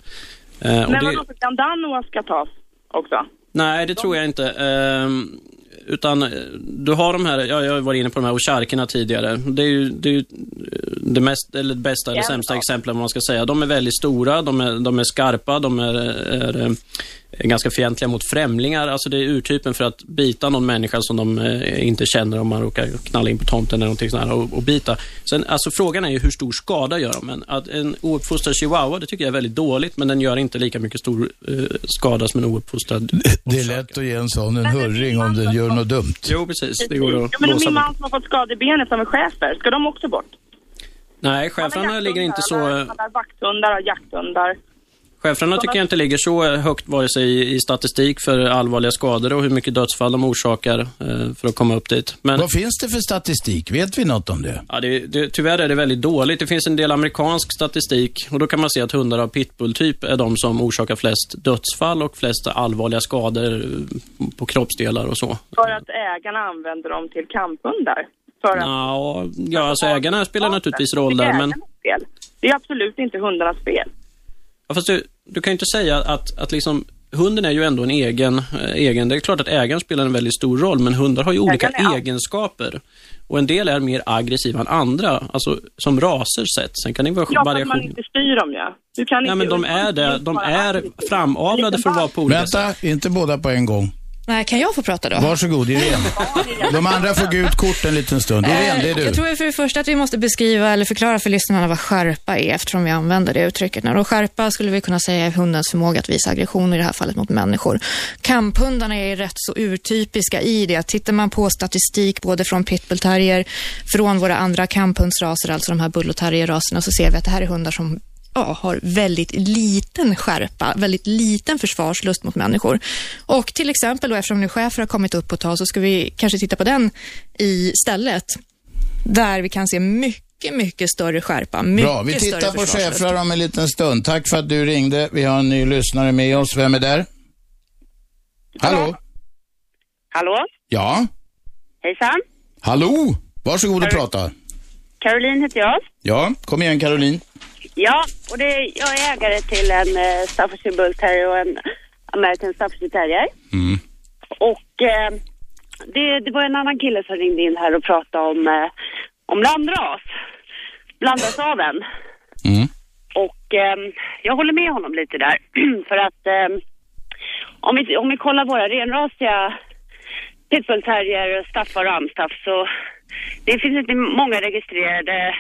Eh, Men det, vadå, så kan Danoa ska tas också? nej, det tror jag inte. Ehm, utan du har de här, ja, jag har varit inne på de här osharkerna tidigare. Det är ju det, är ju det mest, eller det bästa eller Ja, sämsta ja. exemplet vad man ska säga. De är väldigt stora, de är, de är skarpa, de är, är ganska fientliga mot främlingar. Alltså det är urtypen för att bita någon människa som de eh, inte känner om man råkar knalla in på tomten eller någonting sånt här och, och bita. Sen, alltså frågan är ju hur stor skada gör de? Men att en ouppfostrad chihuahua, det tycker jag är väldigt dåligt, men den gör inte lika mycket stor eh, skada som en ouppfostrad. Det är lätt att ge en sån en hurring om den gör något dumt. Jo, precis. Det går att Ja, men min man som har fått skador i benet som är schäfer, ska de också bort? Nej, schäfrarna ligger inte så... Han har vakthundar och jakthundar. Schäfrarna tycker jag inte ligger så högt vare sig i, statistik för allvarliga skador och hur mycket dödsfall de orsakar eh, för att komma upp dit. Men Vad finns det för statistik? Vet vi något om det? ja, det, det, tyvärr är det väldigt dåligt. Det finns en del amerikansk statistik och då kan man se att hundar av pitbull-typ är de som orsakar flest dödsfall och flest allvarliga skador eh, på kroppsdelar och så. För att ägarna använder dem till kamphundar. För att... Ja, ja alltså ägarna spelar naturligtvis roll där, men... fel. Det är absolut inte hundarnas fel. Ja, fast du, du kan ju inte säga att, att liksom, hunden är ju ändå en egen, eh, egen... Det är klart att ägaren spelar en väldigt stor roll, men hundar har ju olika allt. egenskaper. Och en del är mer aggressiva än andra, alltså som raser sett. Sen kan det vara Ja, för att man variation. inte styr dem ja. Du kan Ja, inte... men de är det. De är framavlade för att vara på olika sätt. Vänta, inte båda på en gång. Nej, kan jag få prata då? Varsågod, Irene. De andra får gult kort en liten stund. Irene, det är Jag du. tror för det första att vi måste beskriva eller förklara för lyssnarna vad skärpa är eftersom vi använder det uttrycket. Och skärpa skulle vi kunna säga är hundens förmåga att visa aggression i det här fallet mot människor. Kamphundarna är rätt så urtypiska i det. Tittar man på statistik både från pitbullterrier, från våra andra kamphundsraser, alltså de här bull och terrierraserna, så ser vi att det här är hundar som ja, har väldigt liten skärpa, väldigt liten försvarslust mot människor. Och till exempel då, eftersom nu chefer har kommit upp på tag, så ska vi kanske titta på den istället. Där vi kan se mycket, mycket större skärpa. Mycket Bra, vi tittar på schäfrar om en liten stund. Tack för att du ringde. Vi har en ny lyssnare med oss. Vem är där? Hallå? Hallå? Ja? Hejsan. Hallå? Varsågod och prata. Caroline heter jag. Ja, kom igen Caroline. Ja, och det, jag är ägare till en eh, Staffordshire Bull Terrier och en American Staffordshire Terrier. Mm. Och eh, det, det var en annan kille som ringde in här och pratade om, eh, om blandras. Blandasaveln. Mm. Och eh, jag håller med honom lite där. För att eh, om, vi, om vi kollar våra renrasiga pitbullterrier, staffar och amstaff så det finns inte många registrerade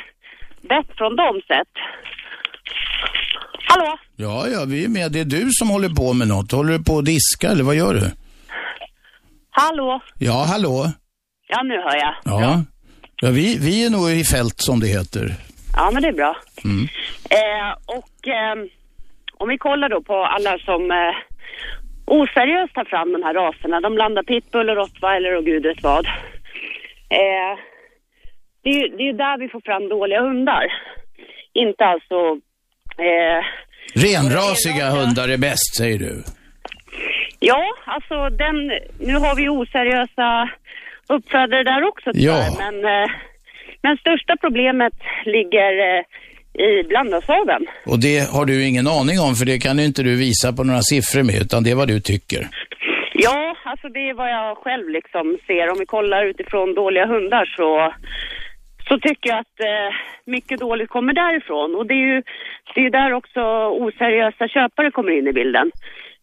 bett från dem sett. Hallå? Ja, ja, vi är med. Det är du som håller på med något. Håller du på att diska eller vad gör du? Hallå? Ja, hallå? Ja, nu hör jag. Ja. Ja, vi, vi är nog i fält som det heter. Ja, men det är bra. Mm. Eh, och eh, om vi kollar då på alla som eh, oseriöst tar fram de här raserna. De blandar pitbull och rottweiler och gud vet vad. Eh, det, är, ju- det är ju där vi får fram dåliga hundar. Inte alltså... Eh, Renrasiga hundar är bäst, säger du. ja, alltså den... Nu har vi oseriösa uppfödare där också tyvärr. Ja. Men, eh, men största problemet ligger eh, i blandasaveln. Och det har du ingen aning om, för det kan ju inte du visa på några siffror med, utan det är vad du tycker. Ja, alltså det är vad jag själv liksom ser. Om vi kollar utifrån dåliga hundar så, så tycker jag att eh, mycket dåligt kommer därifrån. Och det är ju det är där också oseriösa köpare kommer in i bilden.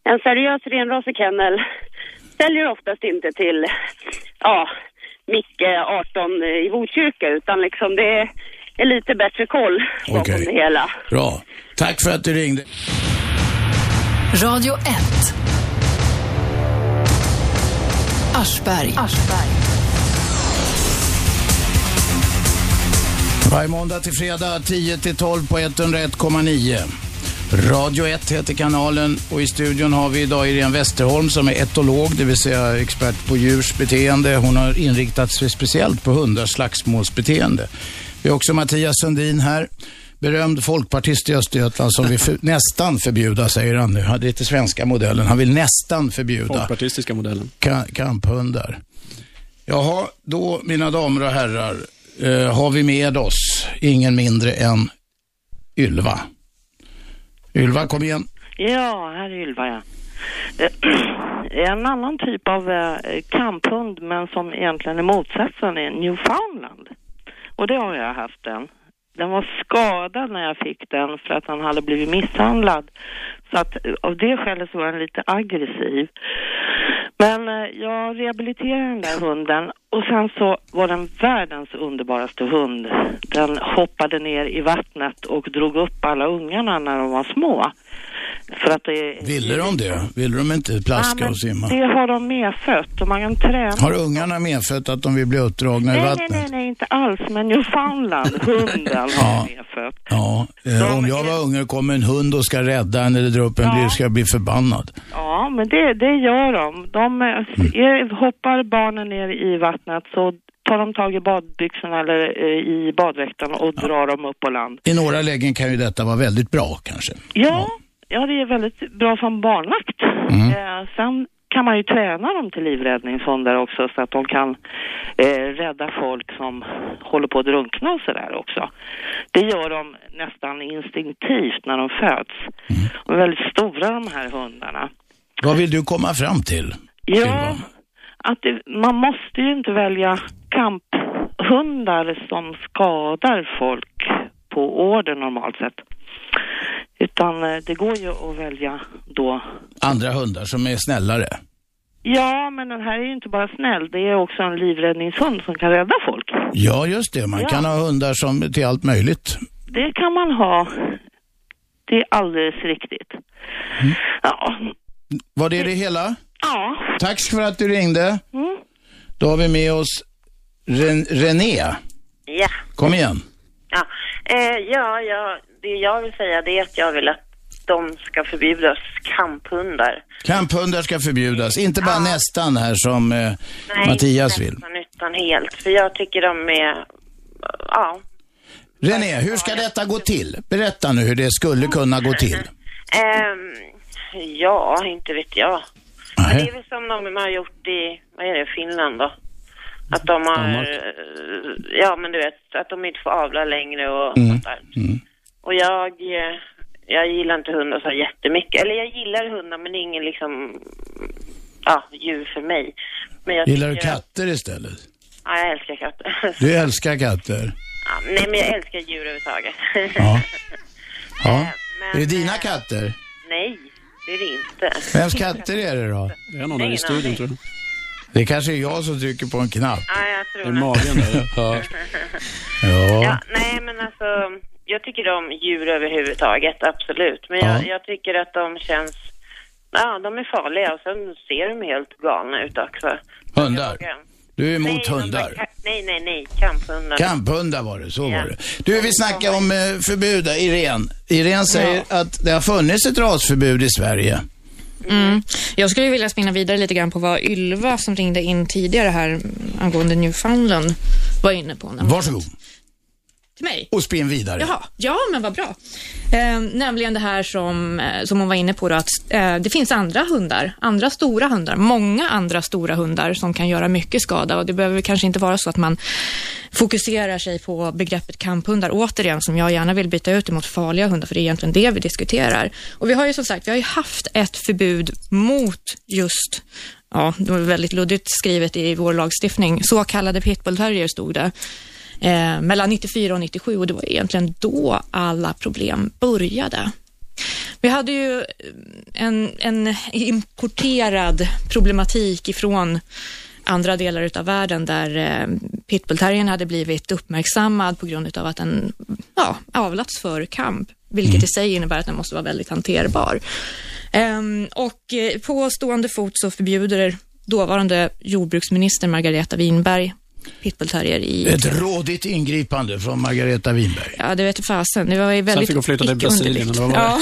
En seriös renrasig kennel säljer oftast inte till, ja, Micke 18 i Botkyrka utan liksom det är, är lite bättre koll bakom Okej. det hela. Bra. Tack för att du ringde. Radio 1. Aschberg. Varje måndag till fredag 10 till 12 på 101,9. Radio 1 heter kanalen och i studion har vi idag Irene Westerholm som är etolog, det vill säga expert på djurs beteende. Hon har inriktat sig speciellt på hundars slagsmålsbeteende. Vi har också Mattias Sundin här, berömd folkpartist i Östergötland som vill för, nästan förbjuda, säger han nu. Det är lite svenska modellen. Han vill nästan förbjuda Folkpartistiska modellen. ka- kamphundar. Jaha, då mina damer och herrar eh, har vi med oss ingen mindre än Ylva. Ylva, kom igen. Ja, här är Ylva ja. En annan typ av eh, kamphund men som egentligen är motsatsen är Newfoundland. Och det har jag haft en. Den var skadad när jag fick den för att han hade blivit misshandlad. Så att av det skälet så var den lite aggressiv. Men eh, jag rehabiliterade den där hunden och sen så var den världens underbaraste hund. Den hoppade ner i vattnet och drog upp alla ungarna när de var små. För att det... Ville de det? Ville de inte plaska Ja, och simma? Det har de medfött och man kan träna. Har ungarna medfött att de vill bli uppdragna i Nej, nej, vattnet? nej, nej, inte alls. Men Newfoundland, hunden har Ja. medfött. Ja, eh, om jag var unge och kommer en hund och ska rädda en eller dra upp en Ja. blir ska jag bli förbannad. Ja, men det, det gör de. de eh, är, hoppar barnen ner i vattnet så tar de tag i badbyxorna eller eh, i badräkten och drar dem upp på land. I några lägen kan ju detta vara väldigt bra kanske. Ja, ja det är väldigt bra som barnvakt. Mm. Eh, sen kan man ju träna dem till livräddningshundar också så att de kan eh, rädda folk som håller på att drunkna och sådär också. Det gör de nästan instinktivt när de föds. Mm. De är väldigt stora de här hundarna. Vad vill du komma fram till? Ja, att det, man måste ju inte välja kamphundar som skadar folk på order normalt sett. Utan eh, det går ju att välja då. Andra hundar som är snällare. Ja, men den här är ju inte bara snäll. Det är också en livräddningshund som kan rädda folk. Ja, just det. Man Ja. kan ha hundar som till allt möjligt. Det kan man ha. Det är alldeles riktigt. Ja. Var det det hela? Ja. Tack för att du ringde. Mm. Då har vi med oss Ren René. Ja, Kom igen. ja. Eh, ja, ja, det jag vill säga det är att jag vill att de ska förbjudas kamphundar. Kamphundar ska förbjudas. Inte bara nästan här som eh, Mattias vill. nästan utan helt. För jag tycker de är, ja. René, hur ska detta gå till? Berätta nu hur det skulle kunna gå till. Ehm, ja, inte vet jag. Men det är väl som de har gjort i, vad är det, Finland då? Att de har, Danmark. eh, ja men du vet, att de inte får avla längre och Mm. sånt där. Och jag, eh, jag gillar inte hundar så jättemycket. Eller jag gillar hundar men det är ingen liksom, ja, djur för mig. Men jag Gillar du tycker att- katter istället? Ja, jag älskar katter. Du älskar katter? Ja, nej, men jag älskar djur överhuvudtaget. Ja. Ja. men, Är det dina katter? nej, det är det inte. Vems katter är det då? Det är någon här i i studion tror jag. Det kanske är jag som trycker på en knapp. Ja, jag tror Det är magen där. Ja. Ja. Ja, nej men alltså, jag tycker om djur överhuvudtaget, absolut. Men jag, Ja. jag tycker att de känns, ja de är farliga och sen ser de helt galna ut också. Hundar? Du är emot nej, hundar? nej, nej, nej, kamphundar. Kamphundar var det, så var det. Du, vi snackar om eh, förbud. Irene. Irene säger att det har funnits ett rasförbud i Sverige. Mm. Jag skulle vilja spinna vidare lite grann på vad Ylva som ringde in tidigare här angående Newfoundland var inne på. nämligen- Varsågod. Till mig? Och spinn vidare. Jaha, ja men vad bra. Eh, nämligen det här som, eh, som hon var inne på då, att eh, det finns andra hundar, andra stora hundar, många andra stora hundar som kan göra mycket skada och det behöver kanske inte vara så att man fokuserar sig på begreppet kamphundar återigen, som jag gärna vill byta ut mot farliga hundar, för det är egentligen det vi diskuterar. Och vi har ju som sagt, vi har ju haft ett förbud mot just Ja, det var väldigt luddigt skrivet i vår lagstiftning. Så kallade pitbullterrier stod det eh, mellan 94 och 97 och det var egentligen då alla problem började. Vi hade ju eh, en, en importerad problematik ifrån andra delar utav världen där eh, pitbullterriern hade blivit uppmärksammad på grund utav att den ja, avlats för kamp, vilket i sig innebär att den måste vara väldigt hanterbar. Ehm, och eh, på stående fot så förbjuder dåvarande jordbruksminister Margareta Winberg pitbullterrier i... Ett rådigt ingripande från Margareta Winberg. Ja, det vet fasen. Det var ju väldigt fick hon flytta till Brasilien, eller vad det? Ja.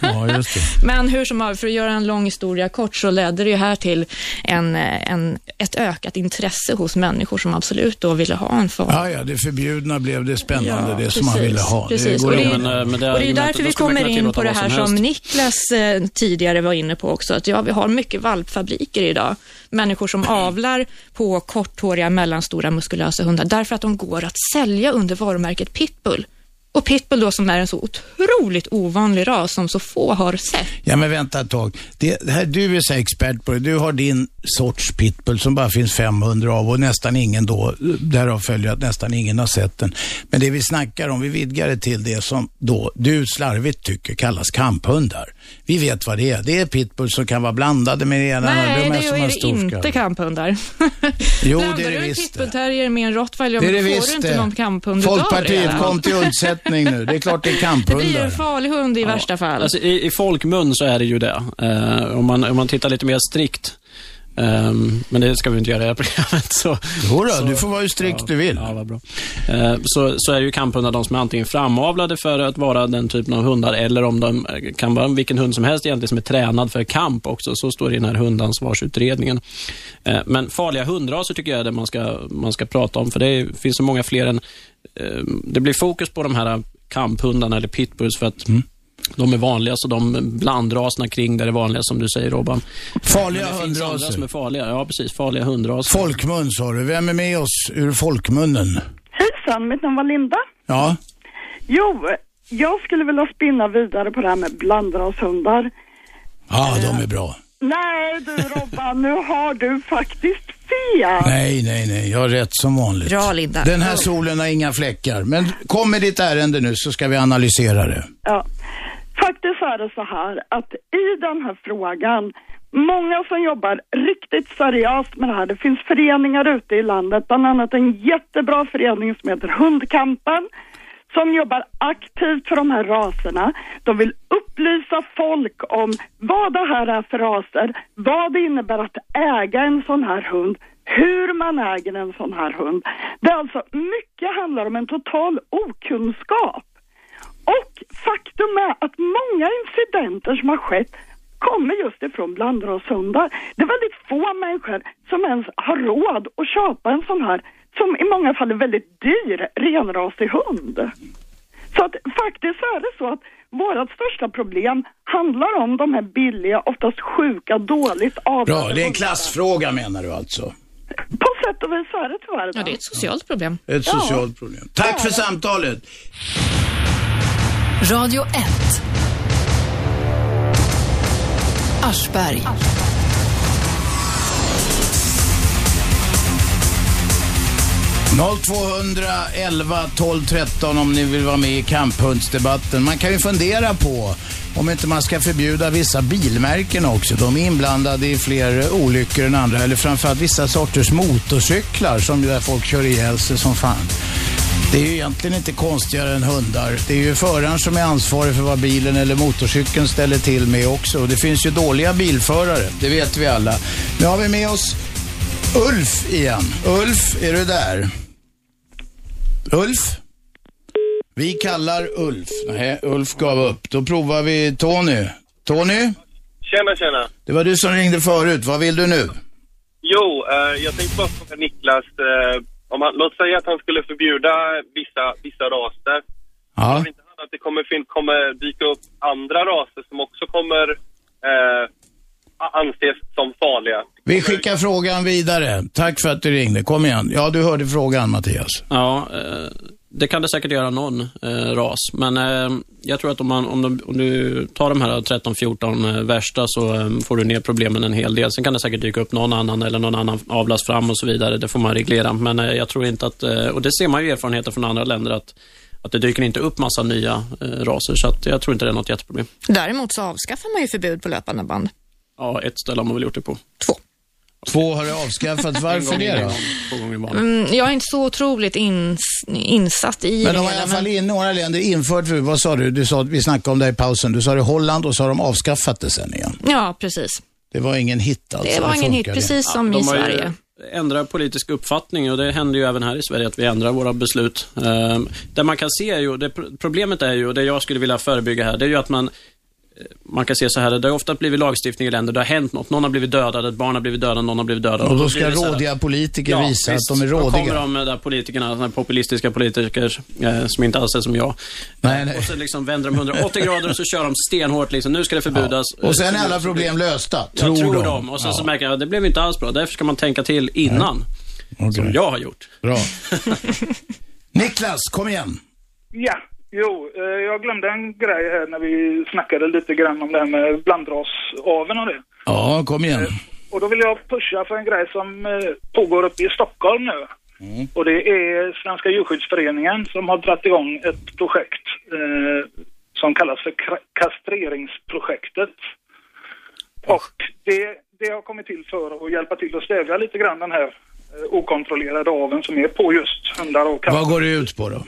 Ja, just det. Men hur som helst, för att göra en lång historia kort, så ledde det ju här till en, en, ett ökat intresse hos människor som absolut då ville ha en form. Ja, ja, det förbjudna blev det spännande, Ja, det som man precis, ville ha. precis. går Och det-. Men, eh, med det och det är därför vi man kommer in på det här som som. Niklas eh, tidigare var inne på också, att ja, vi har mycket valpfabriker idag. Människor som avlar på korthåriga, mellanstora, muskulösa hundar, därför att de går att sälja under varumärket pitbull. Och pitbull då som är en så otroligt ovanlig ras som så få har sett. Ja, men vänta ett tag. Det, det här, du är så expert på det. Du har din sorts pitbull som bara finns 500 av och nästan ingen då, därav följer att nästan ingen har sett den. Men det vi snackar om, vi vidgar det till det som då du slarvigt tycker kallas kamphundar. Vi vet vad det är. Det är pitbull som kan vara blandade med det ena Nej, de det är som är det inte kamphundar. Jo, Blandar det är du det en visst det. pitbullterrier med en rottweiler, Det är det får visst du inte det. någon kamphund Folkpartiet det. kom till undsättning nu. Det är klart det är Det kamphundar. blir en farlig hund i värsta fall. Alltså, i, I folkmun så är det ju det. Eh, om, man, om man tittar lite mer strikt. Ehm, men det ska vi inte göra i det här programmet. Så, Jo då, så, du får vara hur strikt ja, du vill. Ja, vad bra. Eh, så, så är ju kamphundar de som är antingen framavlade för att vara den typen av hundar eller om de eh, kan vara vilken hund som helst egentligen som är tränad för kamp också. Så står det i den här hundansvarsutredningen. Eh, men farliga hundraser tycker jag är det man ska, man ska prata om. För det finns så många fler än... Eh, det blir fokus på de här kamphundarna eller pitbulls för att de är vanliga, så de blandraserna kring där är vanliga, som du säger Robban. Farliga hundraser. som är farliga. Ja, precis. Farliga hundraser. Folkmun sa du. Vem är med oss ur folkmunnen? Hejsan, mitt namn var Linda. Ja. Jo, jag skulle vilja spinna vidare på det här med blandrashundar. Ja, de är bra. Nej du Robban, nu har du faktiskt fel. Nej, nej, nej. Jag har rätt som vanligt. Bra, Linda. Den här solen har inga fläckar. Men kom med ditt ärende nu så ska vi analysera det. Ja. Faktiskt är det så här att i den här frågan, många som jobbar riktigt seriöst med det här, det finns föreningar ute i landet, bland annat en jättebra förening som heter Hundkampen, som jobbar aktivt för de här raserna. De vill upplysa folk om vad det här är för raser, vad det innebär att äga en sån här hund, hur man äger en sån här hund. Det är alltså, mycket handlar om en total okunskap. Och faktum är att många incidenter som har skett kommer just ifrån blandrashundar. Det är väldigt få människor som ens har råd att köpa en sån här, som i många fall är väldigt dyr, renrasig hund. Så att faktiskt är det så att vårt största problem handlar om de här billiga, oftast sjuka, dåligt avlade Bra, det är en klassfråga menar du alltså? På sätt och vis är det tyvärr Ja, det är ett socialt problem. Ett socialt problem. Tack för samtalet. Radio 1. Aschberg. Aschberg. 0211 12 13 om ni vill vara med i kamphundsdebatten. Man kan ju fundera på om inte man ska förbjuda vissa bilmärken också. De är inblandade i fler olyckor än andra. Eller framförallt vissa sorters motorcyklar som där folk kör ihjäl sig som fan. Det är ju egentligen inte konstigare än hundar. Det är ju föraren som är ansvarig för vad bilen eller motorcykeln ställer till med också. Och det finns ju dåliga bilförare, det vet vi alla. Nu har vi med oss Ulf igen. Ulf, är du där? Ulf? Vi kallar Ulf. Nej, Ulf gav upp. Då provar vi Tony. Tony? Tjena, tjena. Det var du som ringde förut. Vad vill du nu? Jo, eh, jag tänkte bara fråga Niklas. Eh, om han, låt säga att han skulle förbjuda vissa, vissa raser. Ja. Tror inte han att det kommer, fin- kommer dyka upp andra raser som också kommer eh, anses som farliga? Vi skickar frågan vidare. Tack för att du ringde. Kom igen. Ja, du hörde frågan Mattias. Ja, eh, det kan det säkert göra någon eh, ras. Men eh, jag tror att om, man, om, de, om du tar de här 13-14 eh, värsta så eh, får du ner problemen en hel del. Sen kan det säkert dyka upp någon annan eller någon annan avlas fram och så vidare. Det får man reglera. Men eh, jag tror inte att, eh, och det ser man ju erfarenheter från andra länder, att, att det dyker inte upp massa nya eh, raser. Så att jag tror inte det är något jätteproblem. Däremot så avskaffar man ju förbud på löpande band. Ja, ett ställe har man väl gjort det på. Två har det avskaffats. Varför det då? Två gånger i månaden. Mm, jag är inte så otroligt ins, insatt i Men det de har i alla fall i några länder infört. Vad sa du? du sa, vi snackade om det i pausen. Du sa det Holland och så har de avskaffat det sen igen. Ja, precis. Det var ingen hit alltså. Det var ingen hit, precis som de i Sverige. ändrat politisk uppfattning och det händer ju även här i Sverige att vi ändrar våra beslut. Ehm, det man kan se är ju, det, problemet är ju, och det jag skulle vilja förebygga här, det är ju att man man kan se så här, det har ofta blivit lagstiftning i länder, det har hänt något, någon har blivit dödad, ett barn har blivit dödad, någon har blivit dödad. Och då ska så rådiga politiker Ja, visa visst. att de är Då kommer rådiga. de där politikerna, såna populistiska politiker eh, som inte alls är som jag. Nej, nej. Och så liksom vänder de 180 grader och så kör de stenhårt liksom, nu ska det förbjudas. Och sen är Eh, alla så- problem lösta, Ja, tror, tror de. de. Och sen så Ja. märker jag det blev inte alls bra. Därför ska man tänka till innan. Som jag har gjort. Bra. Niklas, kom igen. Ja, jo, eh, jag glömde en grej här när vi snackade lite grann om det här med blandrasaveln och det. Ja, kom igen. och då vill jag pusha för en grej som eh, pågår uppe i Stockholm nu. Och det är Svenska djurskyddsföreningen som har dragit igång ett projekt eh, som kallas för kastreringsprojektet. Och det, det har kommit till för att hjälpa till att stävja lite grann den här eh, okontrollerade aveln som är på just hundar och katter. Vad går det ut på då?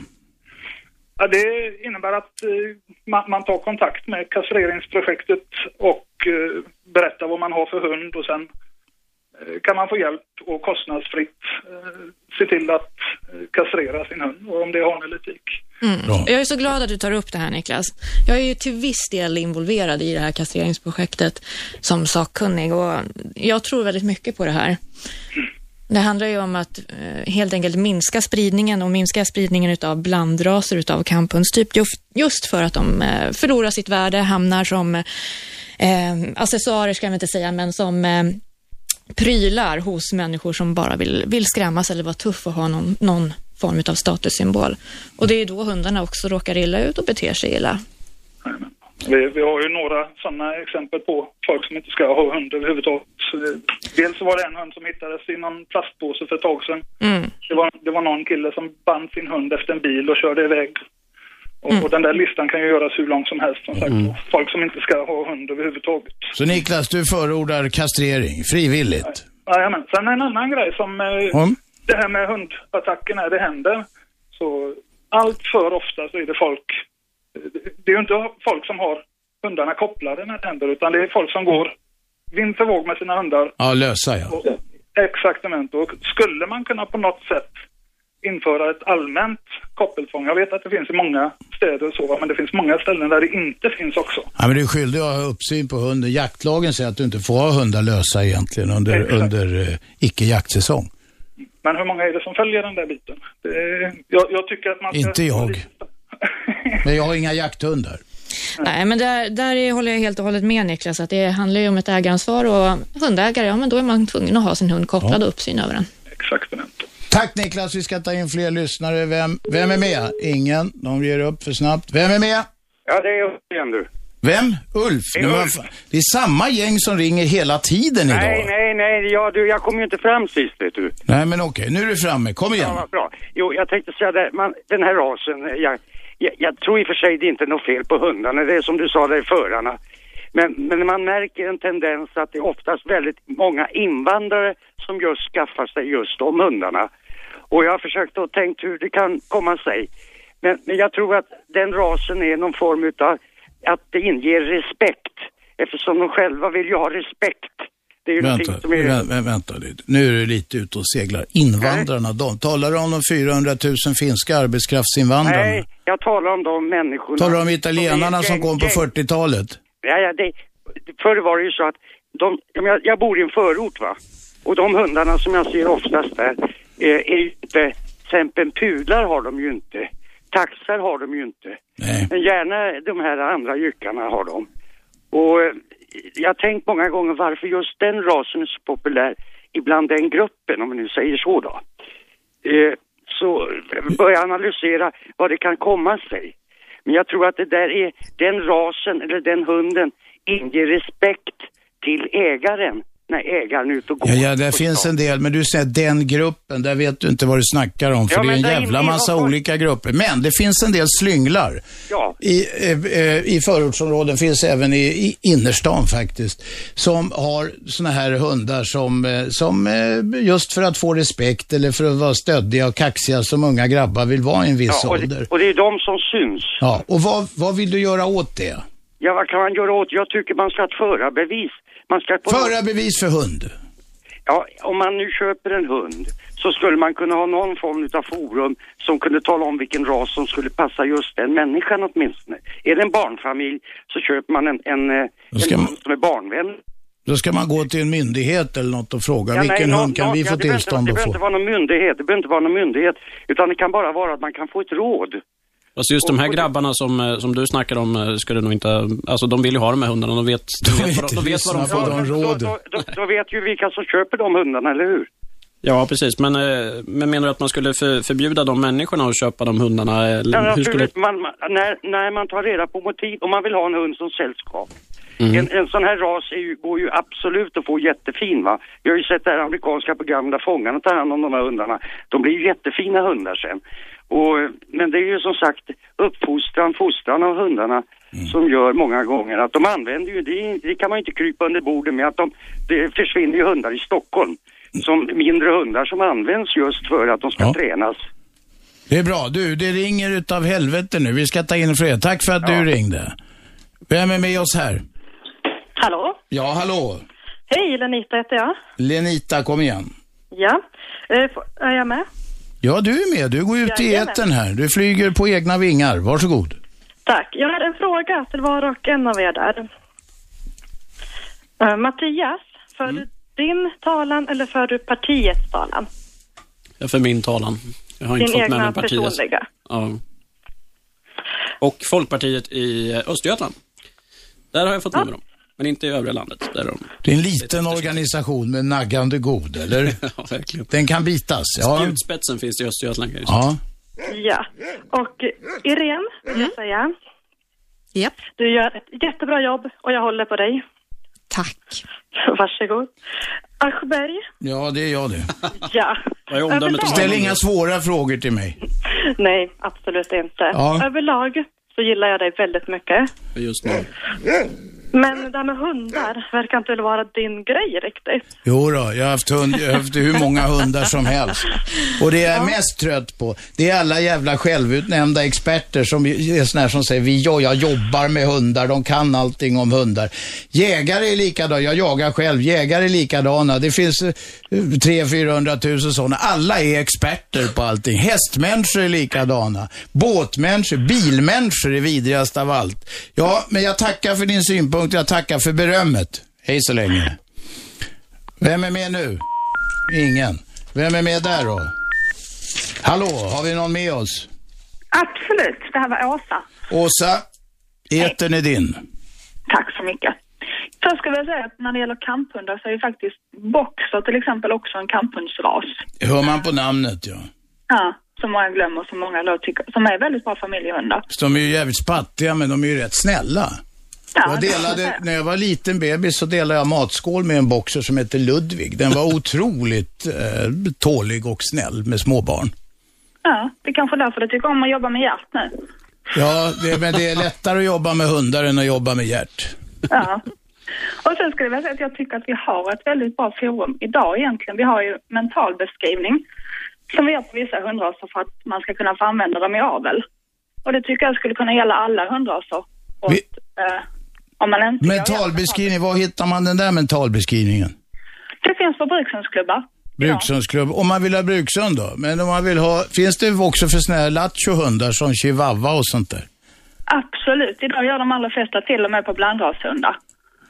Ja, det innebär att eh, man, man tar kontakt med kastreringsprojektet och eh, berättar vad man har för hund och sen eh, kan man få hjälp och kostnadsfritt se till att kastrera sin hund och om det har en etik. Mm. Jag är så glad att du tar upp det här Niklas. Jag är ju till viss del involverad i det här kastreringsprojektet som sakkunnig och jag tror väldigt mycket på det här. Det handlar ju om att eh, helt enkelt minska spridningen och minska spridningen utav blandraser utav kamphundstyp just, för att de eh, förlorar sitt värde, hamnar som eh, accessoarer ska jag inte säga, men som eh, prylar hos människor som bara vill, vill skrämmas eller vara tuff och ha någon, någon form av statussymbol. Och det är då hundarna också råkar illa ut och beter sig illa. Vi, vi har ju några sådana exempel på folk som inte ska ha hund överhuvudtaget. Eh, Dels var det en hund som hittades i någon plastpåse för ett tag sedan. Mm. Det var, det var någon kille som band sin hund efter en bil och körde iväg. Och, och den där listan kan ju göras hur lång som helst som sagt. Mm. Folk som inte ska ha hund överhuvudtaget. Så Niklas, du förordar kastrering, frivilligt? Jajamän. Sen en annan grej som eh, Om? det här med hundattacker när det händer. Så allt för ofta så är det folk, det är ju inte folk som har hundarna kopplade när det händer utan det är folk som går vind för våg med sina hundar. Ja, lösa ja. Och. Och skulle man kunna på något sätt införa ett allmänt koppeltvång. Jag vet att det finns i många städer och så, men det finns många ställen där det inte finns också. Ja, men du är skyldig att ha uppsyn på hunden. Jaktlagen säger att du inte får ha hundar lösa egentligen under, under eh, icke-jaktsäsong. Men hur många är det som följer den där biten? Det, jag, jag tycker att man. Inte jag. Men jag har inga jakthundar. Nej, men där, där håller jag helt och hållet med Niklas, att det handlar ju om ett ägaransvar och hundägare, ja men då är man tvungen att ha sin hund kopplad och uppsyn över den. Tack Niklas, vi ska ta in fler lyssnare. Vem, vem är med? Ingen. De ger upp för snabbt. Vem är med? Ja, det är Ulf igen du. Vem? Ulf? Det är Ulf. Det är samma gäng som ringer hela tiden idag. Nej, nej, nej, ja, du, jag kom ju inte fram sist vet du. Nej, men okej, nu är du framme. Kom igen. Ja, vad bra. Jo, jag tänkte säga det, man, den här rasen, jag, jag, jag tror i och för sig det är inte något fel på hundarna, det är som du sa, det är förarna. Men, men man märker en tendens att det är oftast väldigt många invandrare som just skaffar sig just de hundarna. Och jag har försökt att tänkt hur det kan komma sig. Men, men jag tror att den rasen är någon form utav att det inger respekt. Eftersom de själva vill ju ha respekt. Det är ju Vänta, någonting som är... vä- vä- vänta lite. Nu är du lite ute och seglar. Invandrarna, de, talar du om de 400 000 finska arbetskraftsinvandrarna? Nej, jag talar om de människorna. Talar du om italienarna som kom på gäng- 40-talet? Ja, ja, det, förr var det ju så att de, jag, jag bor i en förort va. Och de hundarna som jag ser oftast där eh, är ju inte, till exempel pudlar har de ju inte. Taxar har de ju inte. Men gärna de här andra jyckarna har de. Och eh, jag har tänkt många gånger varför just den rasen är så populär ibland den gruppen, om man nu säger så då. Eh, så eh, börjar analysera vad det kan komma sig. Men jag tror att det där är, den rasen eller den hunden inger respekt till ägaren när ägaren är ute och går. Ja, ja, det finns en del, men du säger den gruppen, där vet du inte vad du snackar om, för Ja, det är en jävla massa har- olika grupper. Men det finns en del slynglar. Ja. I, eh, eh, I förortsområden, finns även i, i innerstan faktiskt, som har såna här hundar som, eh, som eh, just för att få respekt eller för att vara stöddiga och kaxiga som unga grabbar vill vara i en viss Ja, och, ålder. det, och det är de som syns. Ja, och vad, vad vill du göra åt det? Ja, vad kan man göra åt? Jag tycker man ska ha ett förarbevis. Man ska på Förarbevis för hund? Ja, om man nu köper en hund så skulle man kunna ha någon form av forum som kunde tala om vilken ras som skulle passa just den människan åtminstone. Är det en barnfamilj så köper man en, en, eh, en man- som är barnvänlig. Då ska man gå till en myndighet eller något och fråga Ja, vilken nej, hund kan vi ja, få det behöver inte- tillstånd Det att behöver få? inte vara någon myndighet, det behöver inte vara någon myndighet, utan det kan bara vara att man kan få ett råd. Fast just de här grabbarna som, eh, som du snackar om eh, skulle nog inte, alltså de vill ju ha de här hundarna, de vet, de vet, vad, de, de vet vad de får. Då, då, då, då vet ju vilka som köper de hundarna, eller hur? Ja, precis. Men, eh, men menar du att man skulle för, förbjuda de människorna att köpa de hundarna? Eller Ja, hur skulle... man, man, när, när man tar reda på motiv, om man vill ha en hund som sällskap, En, en sån här ras är ju, går ju absolut att få jättefin va. Jag har ju sett det här amerikanska programmet där fångarna tar hand om de här hundarna. De blir ju jättefina hundar sen. Och, men det är ju som sagt uppfostran, fostran av hundarna som gör många gånger att de använder ju, det, det kan man ju inte krypa under bordet med att de, det försvinner ju hundar i Stockholm. Som mindre hundar som används just för att de ska Ja. tränas. Det är bra. Du, det ringer utav helvete nu. Vi ska ta in fler. Tack för att du ringde. Vem är med oss här? Hallå? Ja, hallå. Hej, Lenita heter jag. Lenita, kom igen. Ja, eh, är jag med? Ja, du är med. Du går ut i Jajamän. etern här. Du flyger på egna vingar. Varsågod. Tack. Jag har en fråga till var och en av er där. Eh, Mattias, för Mm. du din talan eller för du partiets talan? Jag för min talan. Jag har inte Din fått med mig partiet. personliga? Ja. Och Folkpartiet i Östergötland. Där har jag fått med mig dem. Men inte i övriga landet. Där är de. Det är en liten organisation med naggande god, eller? ja, verkligen. Den kan bitas. Ja. Spjutspetsen finns i Östergötland ja. Ja. Och eh, Irene, vill Mm. jag säga. Japp. Du gör ett jättebra jobb och jag håller på dig. Tack. Varsågod. Aschberg, Ja, det är jag det. ja. Överlag- Ställ inga svåra frågor till mig. Nej, absolut inte. Ja. Överlag så gillar jag dig väldigt mycket. Just nu. Men det här med hundar verkar inte vara din grej riktigt. Jo då, jag har haft, hund, jag har haft hur många hundar som helst. Och det jag är mest trött på, det är alla jävla självutnämnda experter som är såna här som säger, vi, jo, jag jobbar med hundar, de kan allting om hundar. Jägare är likadana, jag jagar själv, jägare är likadana. Det finns eh, 300 000 sådana. Alla är experter på allting. Hästmänniskor är likadana. Båtmänniskor, bilmänniskor är vidrigast av allt. Ja, men jag tackar för din synpunkt, jag tackar för berömmet. Hej så länge. Vem är med nu? Ingen. Vem är med där då? Hallå, har vi någon med oss? Absolut, det här var Åsa. Åsa, etern är din. Tack så mycket. Först skulle jag säga att när det gäller kamphundar så är ju faktiskt boxer till exempel också en kamphundsras. Hör man på namnet ja. Ja, som många glömmer, som många då tycker, som är väldigt bra familjehundar. Så de är ju jävligt spattiga men de är ju rätt snälla. Ja, jag delade, när jag var liten bebis så delade jag matskål med en boxer som hette Ludvig. Den var otroligt eh, tålig och snäll med småbarn. Ja, det är kanske därför du tycker om att jobba med hjärt nu. Ja, det, men det är lättare att jobba med hundar än att jobba med hjärt. Ja. Och sen skulle jag vilja säga att jag tycker att vi har ett väldigt bra forum idag egentligen. Vi har ju mentalbeskrivning som vi gör på vissa hundraser för att man ska kunna få använda dem i avel. Och det tycker jag skulle kunna gälla alla hundraser. Och, Vi- eh, om man inte Mentalbeskrivning, var hittar man den där mentalbeskrivningen? Det finns på brukshundsklubbar. Brukshundsklubb. Om man vill ha brukshund då? Men om man vill ha, finns det också för såna här lattjo-hundar som chihuahua och sånt där? Absolut. Idag gör de allra flesta till och med på blandrashundar.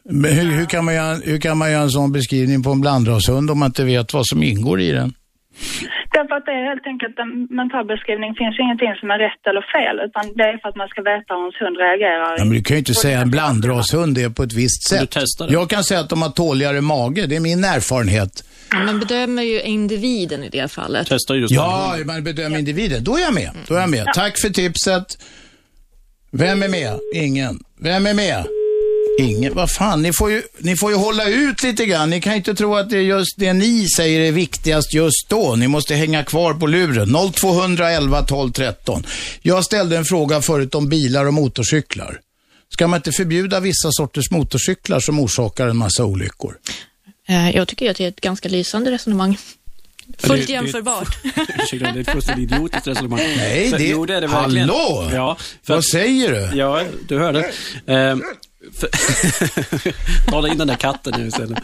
Men hur, hur, kan man göra, hur kan man göra en sån beskrivning på en blandrashund om man inte vet vad som ingår i den? Därför att det är helt enkelt en mentalbeskrivning. finns ingenting som är rätt eller fel, utan det är för att man ska veta hur ens hund reagerar. Ja, men du kan ju inte säga en blandrashund är på ett visst sätt. Jag kan säga att de har tåligare mage, det är min erfarenhet. Ja, Man bedömer ju individen i det fallet. Testa just Ja, man bedömer individen. Då är jag med. Då är jag med. Tack för tipset. Vem är med? Ingen. Vem är med? Ingen. Vad fan, ni får, ju, ni får ju hålla ut lite grann. Ni kan ju inte tro att det är just det ni säger är viktigast just då. Ni måste hänga kvar på luren. 0211 12 13. Jag ställde en fråga förut om bilar och motorcyklar. Ska man inte förbjuda vissa sorters motorcyklar som orsakar en massa olyckor? Eh, jag tycker att det är ett ganska lysande resonemang. Fullt det- jämförbart. Ursäkta, det är ett fullständigt idiotiskt resonemang. Nej, Så- det- Jo, det är det verkligen. Hallå? Ja, för Vad säger du? Ja, du hörde. Eh, för... Tala in den där katten nu istället.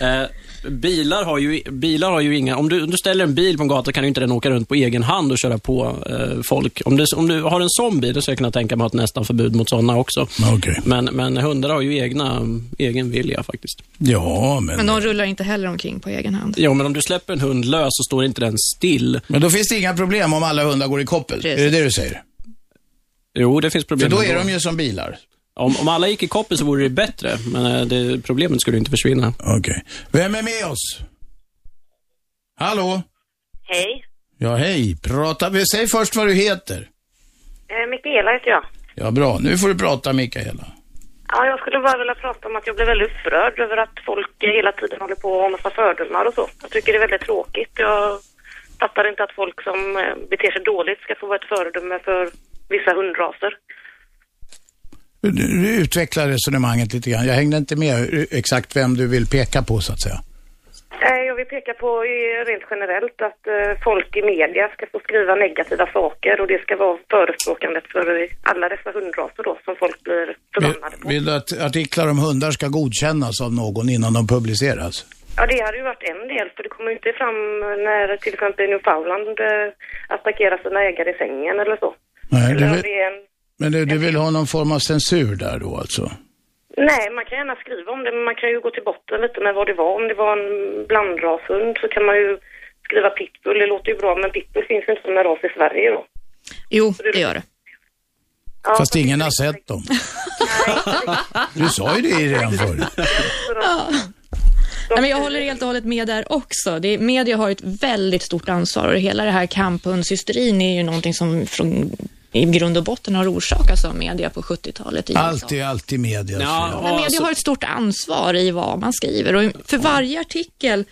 Eh, bilar, har ju, bilar har ju inga... Om du, om du ställer en bil på en gata kan ju inte den åka runt på egen hand och köra på eh, folk. Om du, om du har en sån bil, då skulle jag kunna tänka mig att nästan förbud mot sådana också. Okay. Men, men hundar har ju egna, egen vilja faktiskt. Ja, Men de rullar inte heller omkring på egen hand. Ja, men om du släpper en hund lös så står inte den still. Men då finns det inga problem om alla hundar går i koppel. Är det det du säger? Jo, det finns problem. För då är de ju som bilar. Om, om alla gick i koppel så vore det bättre, men eh, det, problemet skulle inte försvinna. Okej. Vem är med oss? Hallå? Hej. Ja, hej. Prata. Säg först vad du heter. Eh, Mikaela heter jag. Ja, bra. Nu får du prata, Mikaela. Ja, jag skulle bara vilja prata om att jag blir väldigt upprörd över att folk hela tiden håller på och har massa fördomar och så. Jag tycker det är väldigt tråkigt. Jag fattar inte att folk som eh, beter sig dåligt ska få vara ett föredöme för vissa hundraser. Du utvecklar resonemanget lite grann. Jag hängde inte med exakt vem du vill peka på så att säga. Eh, Jag vill peka på rent generellt att eh, folk i media ska få skriva negativa saker och det ska vara förespråkandet för alla dessa hundraser då som folk blir förbannade på. Vill du att artiklar om hundar ska godkännas av någon innan de publiceras? Ja, det hade ju varit en del, för det kommer ju inte fram när till exempel Newfoundland eh, attackerar sina ägare i sängen eller så. Nej, om det är en... men du, du vill ha någon form av censur där då alltså? Nej, man kan gärna skriva om det, men man kan ju gå till botten lite med vad det var. Om det var en blandrashund så kan man ju skriva pitbull, det låter ju bra, men pitbull finns ju inte som en ras i Sverige då. Jo, det gör det. Ja, Fast ingen har sett dem. Du sa ju det redan förr. Nej, men jag håller helt och hållet med där också. Det, media har ett väldigt stort ansvar och hela det här kamphundshysterin är ju någonting som från, i grund och botten har orsakats av media på 70-talet i USA. Allt är alltid media. Men media har ett stort ansvar i vad man skriver och för varje artikel,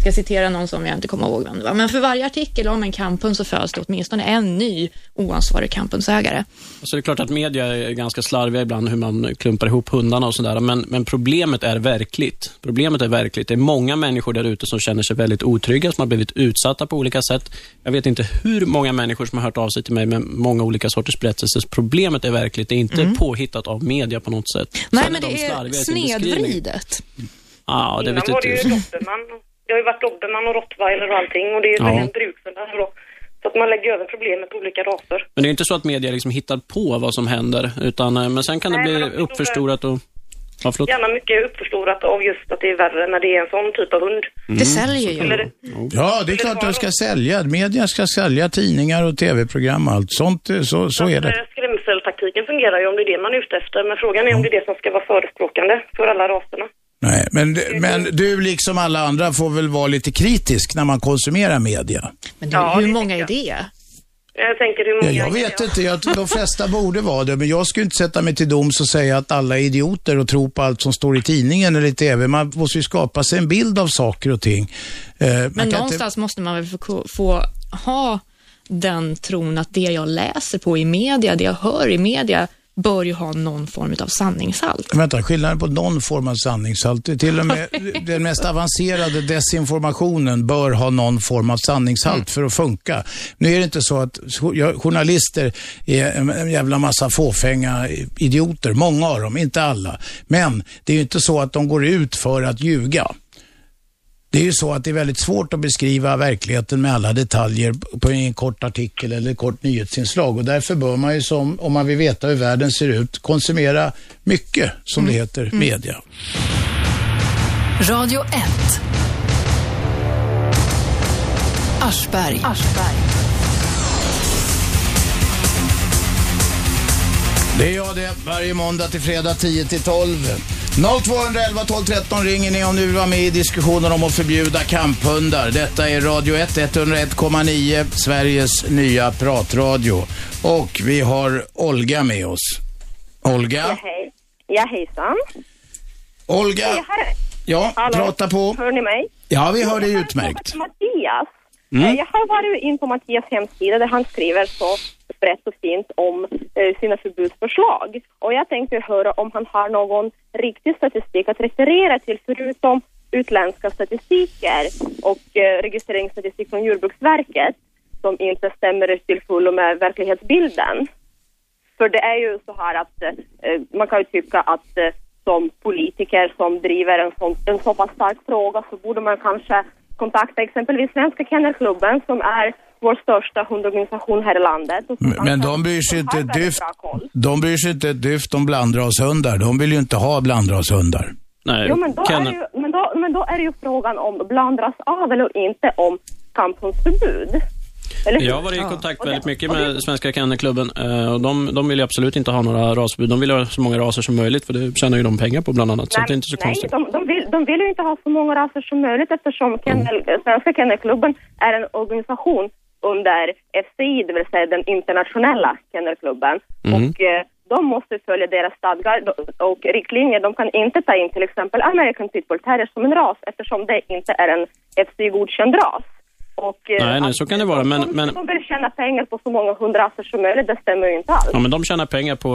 ska citera någon som jag inte kommer ihåg vem det var, men för varje artikel om en kamphund så föds det åtminstone en ny oansvarig kamphundsägare. Så det är klart att media är ganska slarviga ibland hur man klumpar ihop hundarna och sådär. Men, men problemet är verkligt. Problemet är verkligt. Det är många människor där ute som känner sig väldigt otrygga, som har blivit utsatta på olika sätt. Jag vet inte hur många människor som har hört av sig till mig med många olika sorters berättelser. Så Problemet är verkligt. Det är inte påhittat av media på något sätt. Nej, Sen men de det är snedvridet. Ja, det Innan vet var det ju inte. Det har ju varit dobermann och rottweiler och allting och det är ju Ja. brukshundar då. Så att man lägger över problemet på olika raser. Men det är inte så att media liksom hittar på vad som händer, utan, eh, men sen kan det Nej, bli men de förstår uppförstorat och... Ja, förlåt. Gärna mycket uppförstorat av just att det är värre när det är en sån typ av hund. Det säljer ju. Eller, Ja, det är klart att det ska sälja. Media ska sälja tidningar och tv-program och allt sånt. Så, så är det. eh, Skrämseltaktiken fungerar ju om det är det man är ute efter. Men frågan är om det är det som ska vara förespråkande för alla raserna. Nej, men, men du liksom alla andra får väl vara lite kritisk när man konsumerar media. Men du, hur många är det? Jag tänker hur Ja, många... jag vet inte, jag, de flesta borde vara det, men jag skulle inte sätta mig till doms och säga att alla är idioter och tro på allt som står i tidningen eller i TV. Man måste ju skapa sig en bild av saker och ting. Eh, Men kan inte- någonstans måste man väl få, få ha den tron att det jag läser på i media, det jag hör i media, bör ju ha någon form av sanningshalt. Vänta, skillnaden på någon form av sanningshalt, till och med den mest avancerade desinformationen bör ha någon form av sanningshalt för att funka. Nu är det inte så att jo- journalister är en jävla massa fåfänga idioter, många av dem, inte alla. Men det är ju inte så att de går ut för att ljuga. Det är ju så att det är väldigt svårt att beskriva verkligheten med alla detaljer på en kort artikel eller kort nyhetsinslag och därför bör man ju som, om man vill veta hur världen ser ut, konsumera mycket, som det heter, media. Radio 1. Aschberg. Det är jag det, varje måndag till fredag 10 till 12. 0211 12 13 ringer ni om ni vill vara med i diskussionen om att förbjuda kamphundar. Detta är Radio 1, 101,9, Sveriges nya pratradio. Och vi har Olga med oss. Olga? Ja, hej. Ja, hejsan. Olga? Hej, Ja, Hallå? prata på. Hör ni mig? Ja, vi hör dig utmärkt. Mattias. Mm. Eh, Jag har varit in på Mattias hemsida där han skriver så brett och fint om eh, sina förbudsförslag. Och jag tänkte höra om han har någon riktig statistik att referera till förutom utländska statistiker och eh, registreringsstatistik från Jordbruksverket som inte stämmer till fullo med verklighetsbilden. För det är ju så här att eh, eh, man kan ju tycka att eh, som politiker som driver en, sån, en så pass stark fråga så borde man kanske kontakta exempelvis Svenska Kennelklubben som är vår största hundorganisation här i landet. Men de bryr sig inte ett dyft. De bryr sig inte ett dyft om blandrashundar. De vill ju inte ha blandrashundar. Nej, Jo, men då, är det ju, men, då, men då är det ju frågan om blandras avel och inte om kamphundsförbud. Jag har varit i kontakt väldigt mycket med Svenska Kennelklubben eh, och de, de vill ju absolut inte ha några rasförbud. De vill ha så många raser som möjligt för det tjänar ju de pengar på bland annat. Så det är inte så nej, konstigt. de, de, vill, de vill ju inte ha så många raser som möjligt eftersom kennel, Svenska Kennelklubben är en organisation under FCI, det vill säga den internationella kennelklubben. Mm. Och eh, de måste följa deras stadgar och riktlinjer. De kan inte ta in till exempel American Pitbull Terrier som en ras eftersom det inte är en FCI-godkänd ras. Och, eh, Nej, nej, så kan det vara. Men, de, men, de vill tjäna pengar på så många hundraser som möjligt, det stämmer ju inte alls. ja, men de tjänar pengar på,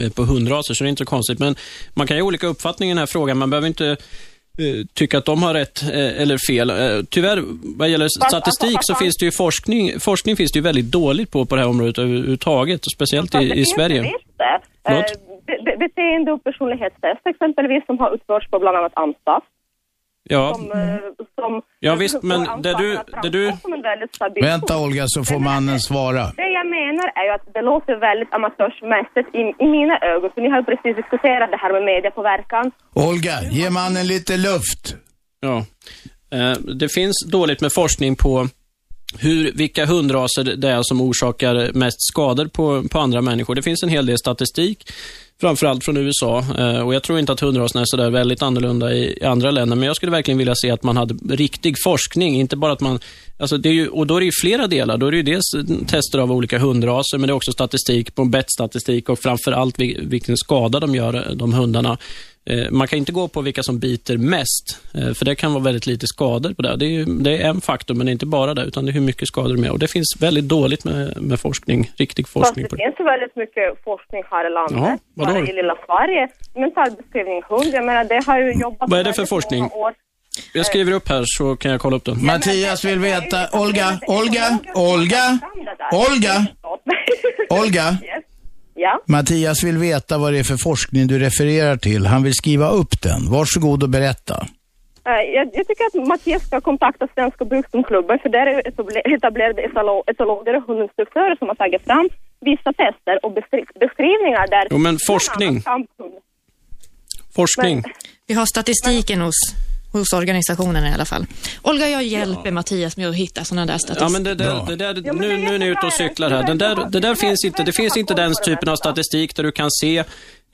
eh, på hundraser, så det är inte så konstigt. Men man kan ju ha olika uppfattningar i den här frågan. Man behöver inte eh, tycka att de har rätt eh, eller fel. Eh, Tyvärr, vad gäller statistik så finns det ju forskning, forskning finns det ju väldigt dåligt på på det här området överhuvudtaget, speciellt i, i Sverige. det Beteende och personlighetstest exempelvis som har utförts på bland annat Amstaff. Ja, Som, eh, som ja visst, men det du, det du... Vänta Olga så får mannen svara. Det jag menar är ju att det låter väldigt amatörsmässigt i, i mina ögon. För ni har ju precis diskuterat det här med mediepåverkan. Olga, ge mannen lite luft. Ja. Eh, Det finns dåligt med forskning på hur, vilka hundraser det är som orsakar mest skador på, på andra människor. Det finns en hel del statistik, framförallt från USA. Eh, och jag tror inte att hundraserna är sådär väldigt annorlunda i, i andra länder. Men jag skulle verkligen vilja se att man hade riktig forskning, inte bara att man... Alltså det är ju, och då är det ju flera delar. Då är det ju dels tester av olika hundraser, men det är också statistik på bettstatistik och framförallt vilken skada de gör, de hundarna. Eh, Man kan inte gå på vilka som biter mest, eh, för det kan vara väldigt lite skador på det. Det är, ju, det är en faktor, men det är inte bara det, utan det är hur mycket skador de är. Och det finns väldigt dåligt med, med forskning, riktig Fast forskning det på det. finns väldigt mycket forskning här i landet. Jaha, vadå? Bara i lilla Sverige. Mentalbeskrivning hund, jag menar det har ju jobbat Vad är det för forskning? år. Jag skriver upp här så kan jag kolla upp den. Mattias vill veta, Olga, Olga, Olga, Olga, Olga. Ja. Mattias vill veta vad det är för forskning du refererar till. Han vill skriva upp den. Varsågod och berätta. Eh, Jag, jag tycker att Mattias ska kontakta Svenska Bruksdomsklubben för där är etabler- etablerade etologer och hundinstruktörer som har tagit fram vissa tester och beskri- beskrivningar där... Jo, men forskning. Forskning. Vi har statistiken hos, hos organisationen i alla fall. Olga, jag hjälper Mattias med att hitta sådana där statistik. Ja, men det där, det där, nu, nu är ni ute och cyklar här. Den där, det där finns inte, det finns inte den typen av statistik där du kan se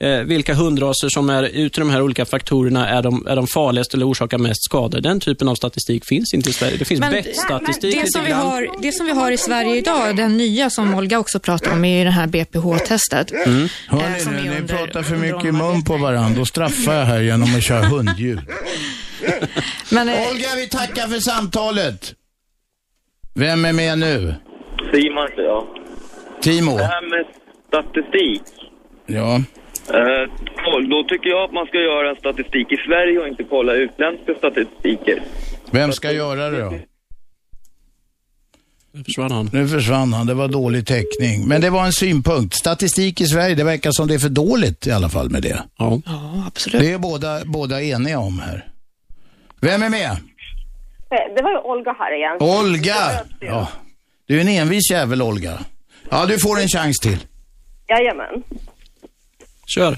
eh, vilka hundraser som är, utav de här olika faktorerna, är de, är de farligaste eller orsakar mest skador. Den typen av statistik finns inte i Sverige. Det finns bettstatistik det som, vi har, det som vi har i Sverige idag, den nya som Olga också pratar om, är ju det här BPH-testet. Mm. Hör ni nu, ni pratar för mycket i mun på varandra. Då straffar jag här genom att köra hundljud. Men, eh, Olga, vi tackar för samtalet. Vem är med nu? Simon heter jag. Timo? Det här med statistik. Ja. Eh, då tycker jag att man ska göra statistik i Sverige och inte kolla utländska statistiker. Vem ska göra det då? Nu försvann han. Nu försvann han. Det var dålig täckning. Men det var en synpunkt. Statistik i Sverige, det verkar som det är för dåligt i alla fall med det. Ja, ja absolut. Det är båda, båda eniga om här. Vem är med? Eh, Det var ju Olga här igen. Olga! Ja. Du är en envis jävel, Olga. Ja, du får en chans till. Jajamän. Kör.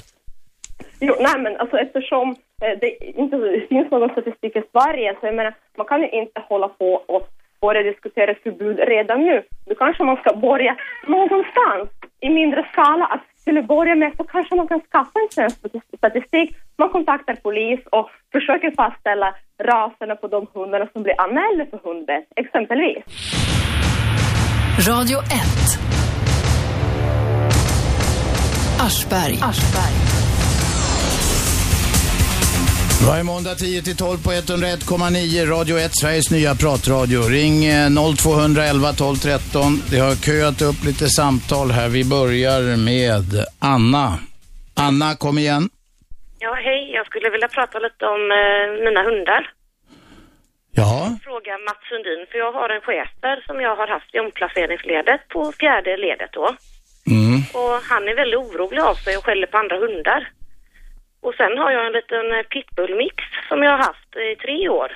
Jo, nej men alltså eftersom eh, det inte finns någon statistik i Sverige så jag menar, man kan ju inte hålla på och börja diskutera förbud redan nu. Då kanske man ska börja någonstans i mindre skala. Att till att börja med så kanske man kan skaffa en svensk stati- statistik. Man kontaktar polis och försöker fastställa raserna på de hundarna som blir anmälda för hundbett, exempelvis. Radio 1. Aschberg. Varje måndag 10 till 12 på 101,9 Radio 1, Sveriges nya pratradio. Ring eh, 0211 12 13. Det har köat upp lite samtal här. Vi börjar med Anna. Anna, kom igen. Ja, hej. Jag skulle vilja prata lite om eh, mina hundar. Ja. Fråga Mats Sundin, för jag har en schäfer som jag har haft i omplaceringsledet på fjärde ledet då. Mm. Och han är väldigt orolig av sig och skäller på andra hundar. Och sen har jag en liten eh, pitbullmix som jag har haft i tre år.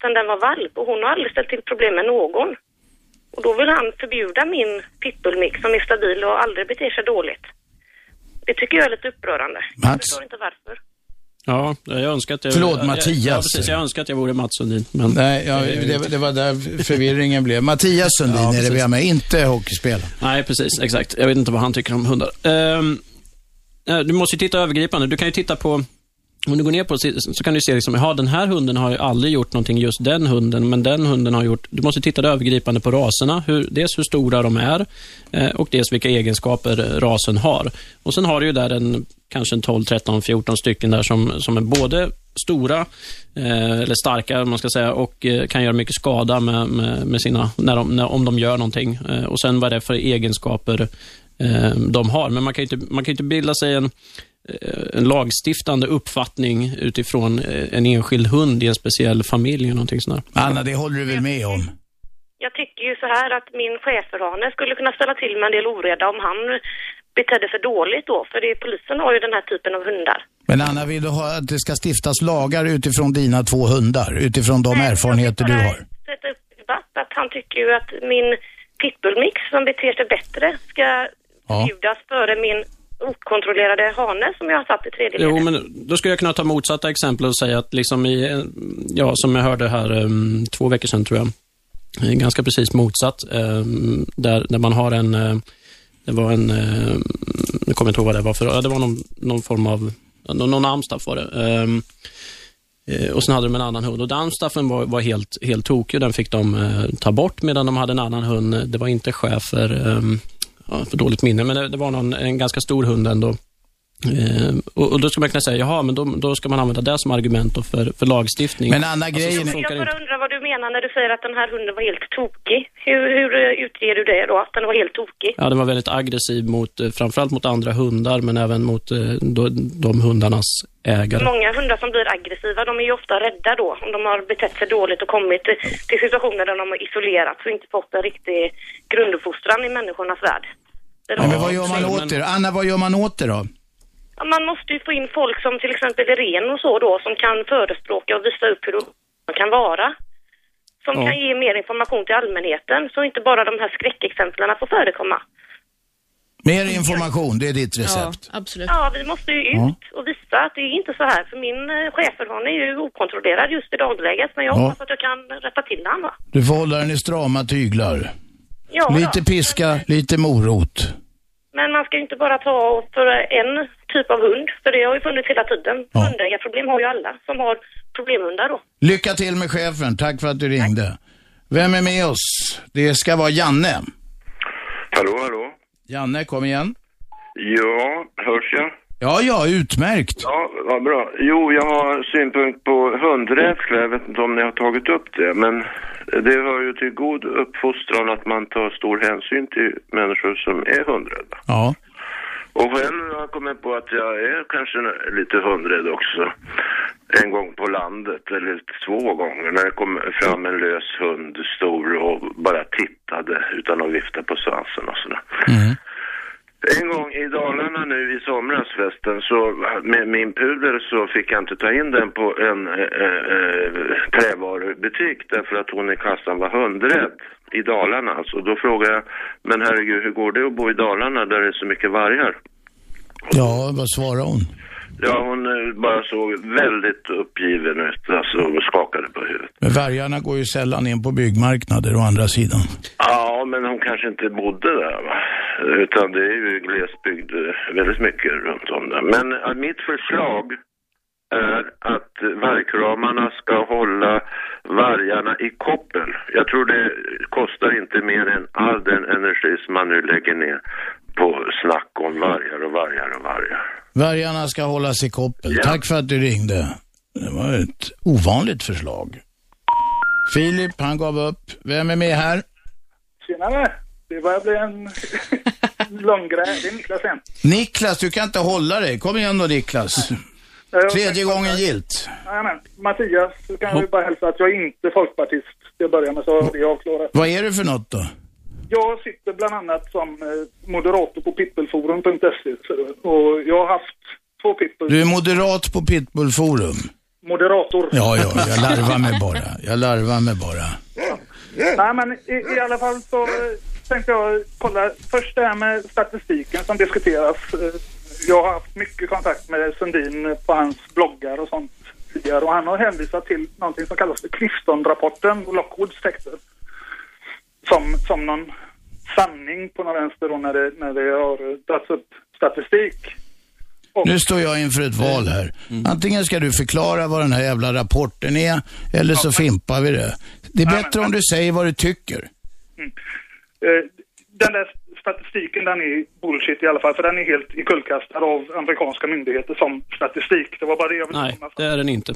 Sen den var valp och hon har aldrig ställt till problem med någon. Och då vill han förbjuda min pitbullmix som är stabil och aldrig beter sig dåligt. Det tycker jag är lite upprörande. Jag Mats? förstår inte varför. Ja, jag önskar att jag... Förlåt, jag, Mattias. Ja, precis. Jag önskar att jag vore Mats Sundin. Men Nej, ja, det, det var där förvirringen blev. Mattias Sundin Ja, är det vi har med, inte hockeyspelare. Nej, precis. Exakt. Jag vet inte vad han tycker om hundar. Eh, du måste ju titta övergripande. Du kan ju titta på om du går ner på så så kan du se liksom, den här hunden har ju aldrig gjort någonting, just den hunden, men den hunden har gjort... Du måste titta övergripande på raserna, hur, dels hur stora de är eh, och dels vilka egenskaper rasen har. Och sen har du ju där en, kanske en 12, 13, 14 stycken där som, som är både stora, eh, eller starka om man ska säga, och eh, kan göra mycket skada med, med, med sina, när de, när, om de gör någonting. Eh, och sen vad det är för egenskaper eh, de har. Men man kan ju inte, man kan inte bilda sig en, en lagstiftande uppfattning utifrån eh, en enskild hund i en speciell familj eller någonting sånt där. Anna, det håller du väl med om? Jag tycker ju så här att min schäferhane skulle kunna ställa till med en del oreda om han betedde sig dåligt då. För det, polisen har ju den här typen av hundar. Men Anna, vill du ha att det ska stiftas lagar utifrån dina två hundar? Utifrån de erfarenheter du har? Sätta upp debatt att han tycker ju att min pitbullmix som beter sig bättre ska Ja. förbjudas före min okontrollerade hane som jag har satt i tredje Jo, ledet. men då skulle jag kunna ta motsatta exempel och säga att liksom i, ja, som jag hörde här um, två veckor sedan tror jag, ganska precis motsatt, um, där, där man har en, eh, det var en, uh, jag kommer inte ihåg vad det var för, ja, det var någon, någon form av, någon, någon amstaff var det. Um, eh, och sen hade de en annan hund och den amstaffen var, var helt, helt tokig den fick de eh, ta bort medan de hade en annan hund, det var inte schäfer, um, ja, för dåligt minne, men det, det var någon, en ganska stor hund ändå. Eh, och, och då ska man kunna säga, jaha, men då, då ska man använda det som argument då för, för lagstiftning. Men Anna, Alltså, så grejen Jag bara undrar vad du menar när du säger att den här hunden var helt tokig. Hur, hur utger du det då, att den var helt tokig? Ja, den var väldigt aggressiv mot, eh, framförallt mot andra hundar, men även mot eh, då, de hundarnas ägare. Många hundar som blir aggressiva, de är ju ofta rädda då. Om de har betett sig dåligt och kommit till, till situationer där de har isolerats och inte fått en riktig grunduppfostran i människornas värld. De- Ja, men vad gör man åt det? Anna, vad gör man åt det då? Ja, Man måste ju få in folk som till exempel Irene och så då, som kan förespråka och visa upp hur man kan vara. Som Ja. kan ge mer information till allmänheten, så inte bara de här skräckexemplen får förekomma. Mer information, det är ditt recept. absolut. Ja, vi måste ju ut och visa att det är inte så här. För min eh, schäferhane är ju okontrollerad just i dagläget, men jag Ja. hoppas att jag kan rätta till den va? Du får hålla den i strama tyglar. Ja, Lite piska, lite morot. Men man ska ju inte bara ta för en typ av hund, för det har ju funnits hela tiden. Ja. Hundägarproblem har ju alla som har problemhundar då. Lycka till med chefen, tack för att du ringde. Vem är med oss? Det ska vara Janne. Hallå, hallå. Janne, kom igen. Ja, hörs jag? Ja, ja, utmärkt. Ja, vad bra. Jo, jag har synpunkt på hundrädsla. Jag vet inte om ni har tagit upp det, men det hör ju till god uppfostran att man tar stor hänsyn till människor som är hundrädda. Ja. Och själv har jag kommit på att jag är kanske lite hundrädd också. En gång på landet, eller två gånger, när det kom fram en lös hund, stor, och bara tittade utan att vifta på svansen och sådär. En gång i Dalarna nu i somras förresten, så med min pudel så fick jag inte ta in den på en äh, äh, trävarubutik därför att hon i kassan var hundrädd. I Dalarna alltså. Då frågade jag, men herregud hur går det att bo i Dalarna där det är så mycket vargar? Ja, vad svarade hon? Ja, hon eh, bara såg väldigt uppgiven ut, alltså och skakade på huvudet. Men vargarna går ju sällan in på byggmarknader å andra sidan. Ja, men hon kanske inte bodde där va? Utan det är ju glesbygd eh, väldigt mycket runt om där. Men eh, mitt förslag är att vargkramarna ska hålla vargarna i koppel. Jag tror det kostar inte mer än all den energi som man nu lägger ner på snack om vargar och vargar och vargar. Vargarna ska hållas i koppel. Tack för att du ringde. Det var ett ovanligt förslag. Filip, han gav upp. Vem är med här? Tjenare! Det börjar bli en lång grej. Det är Niklas igen. Niklas, du kan inte hålla dig. Kom igen då Niklas. Tredje gången gilt. Jajamän. Mattias, så kan jag ju bara hälsa att jag är inte folkpartist. Till att börja med så det avklarat. Vad är du för något då? Jag sitter bland annat som eh, moderator på pitbullforum.se och jag har haft två pitbulls. Du är moderat på Pitbullforum. Moderator. Ja, ja, jag larvar mig bara. Jag larvar mig bara. Nej, men i, i alla fall så eh, tänkte jag kolla först det här med statistiken som diskuteras. Eh, Jag har haft mycket kontakt med Sundin på hans bloggar och sånt tidigare och han har hänvisat till någonting som kallas för Clifton-rapporten och Lockwoods texter. Som, som någon sanning på någon vänster då när det, när det har dragits upp statistik. Nu står jag inför ett val här. Antingen ska du förklara vad den här jävla rapporten är, eller så fimpar vi det. Det är bättre om du säger vad du tycker. Eh, den där statistiken den är bullshit i alla fall, för den är helt ikullkastad av amerikanska myndigheter som statistik. Det var bara det jag ville Nej, det är den inte.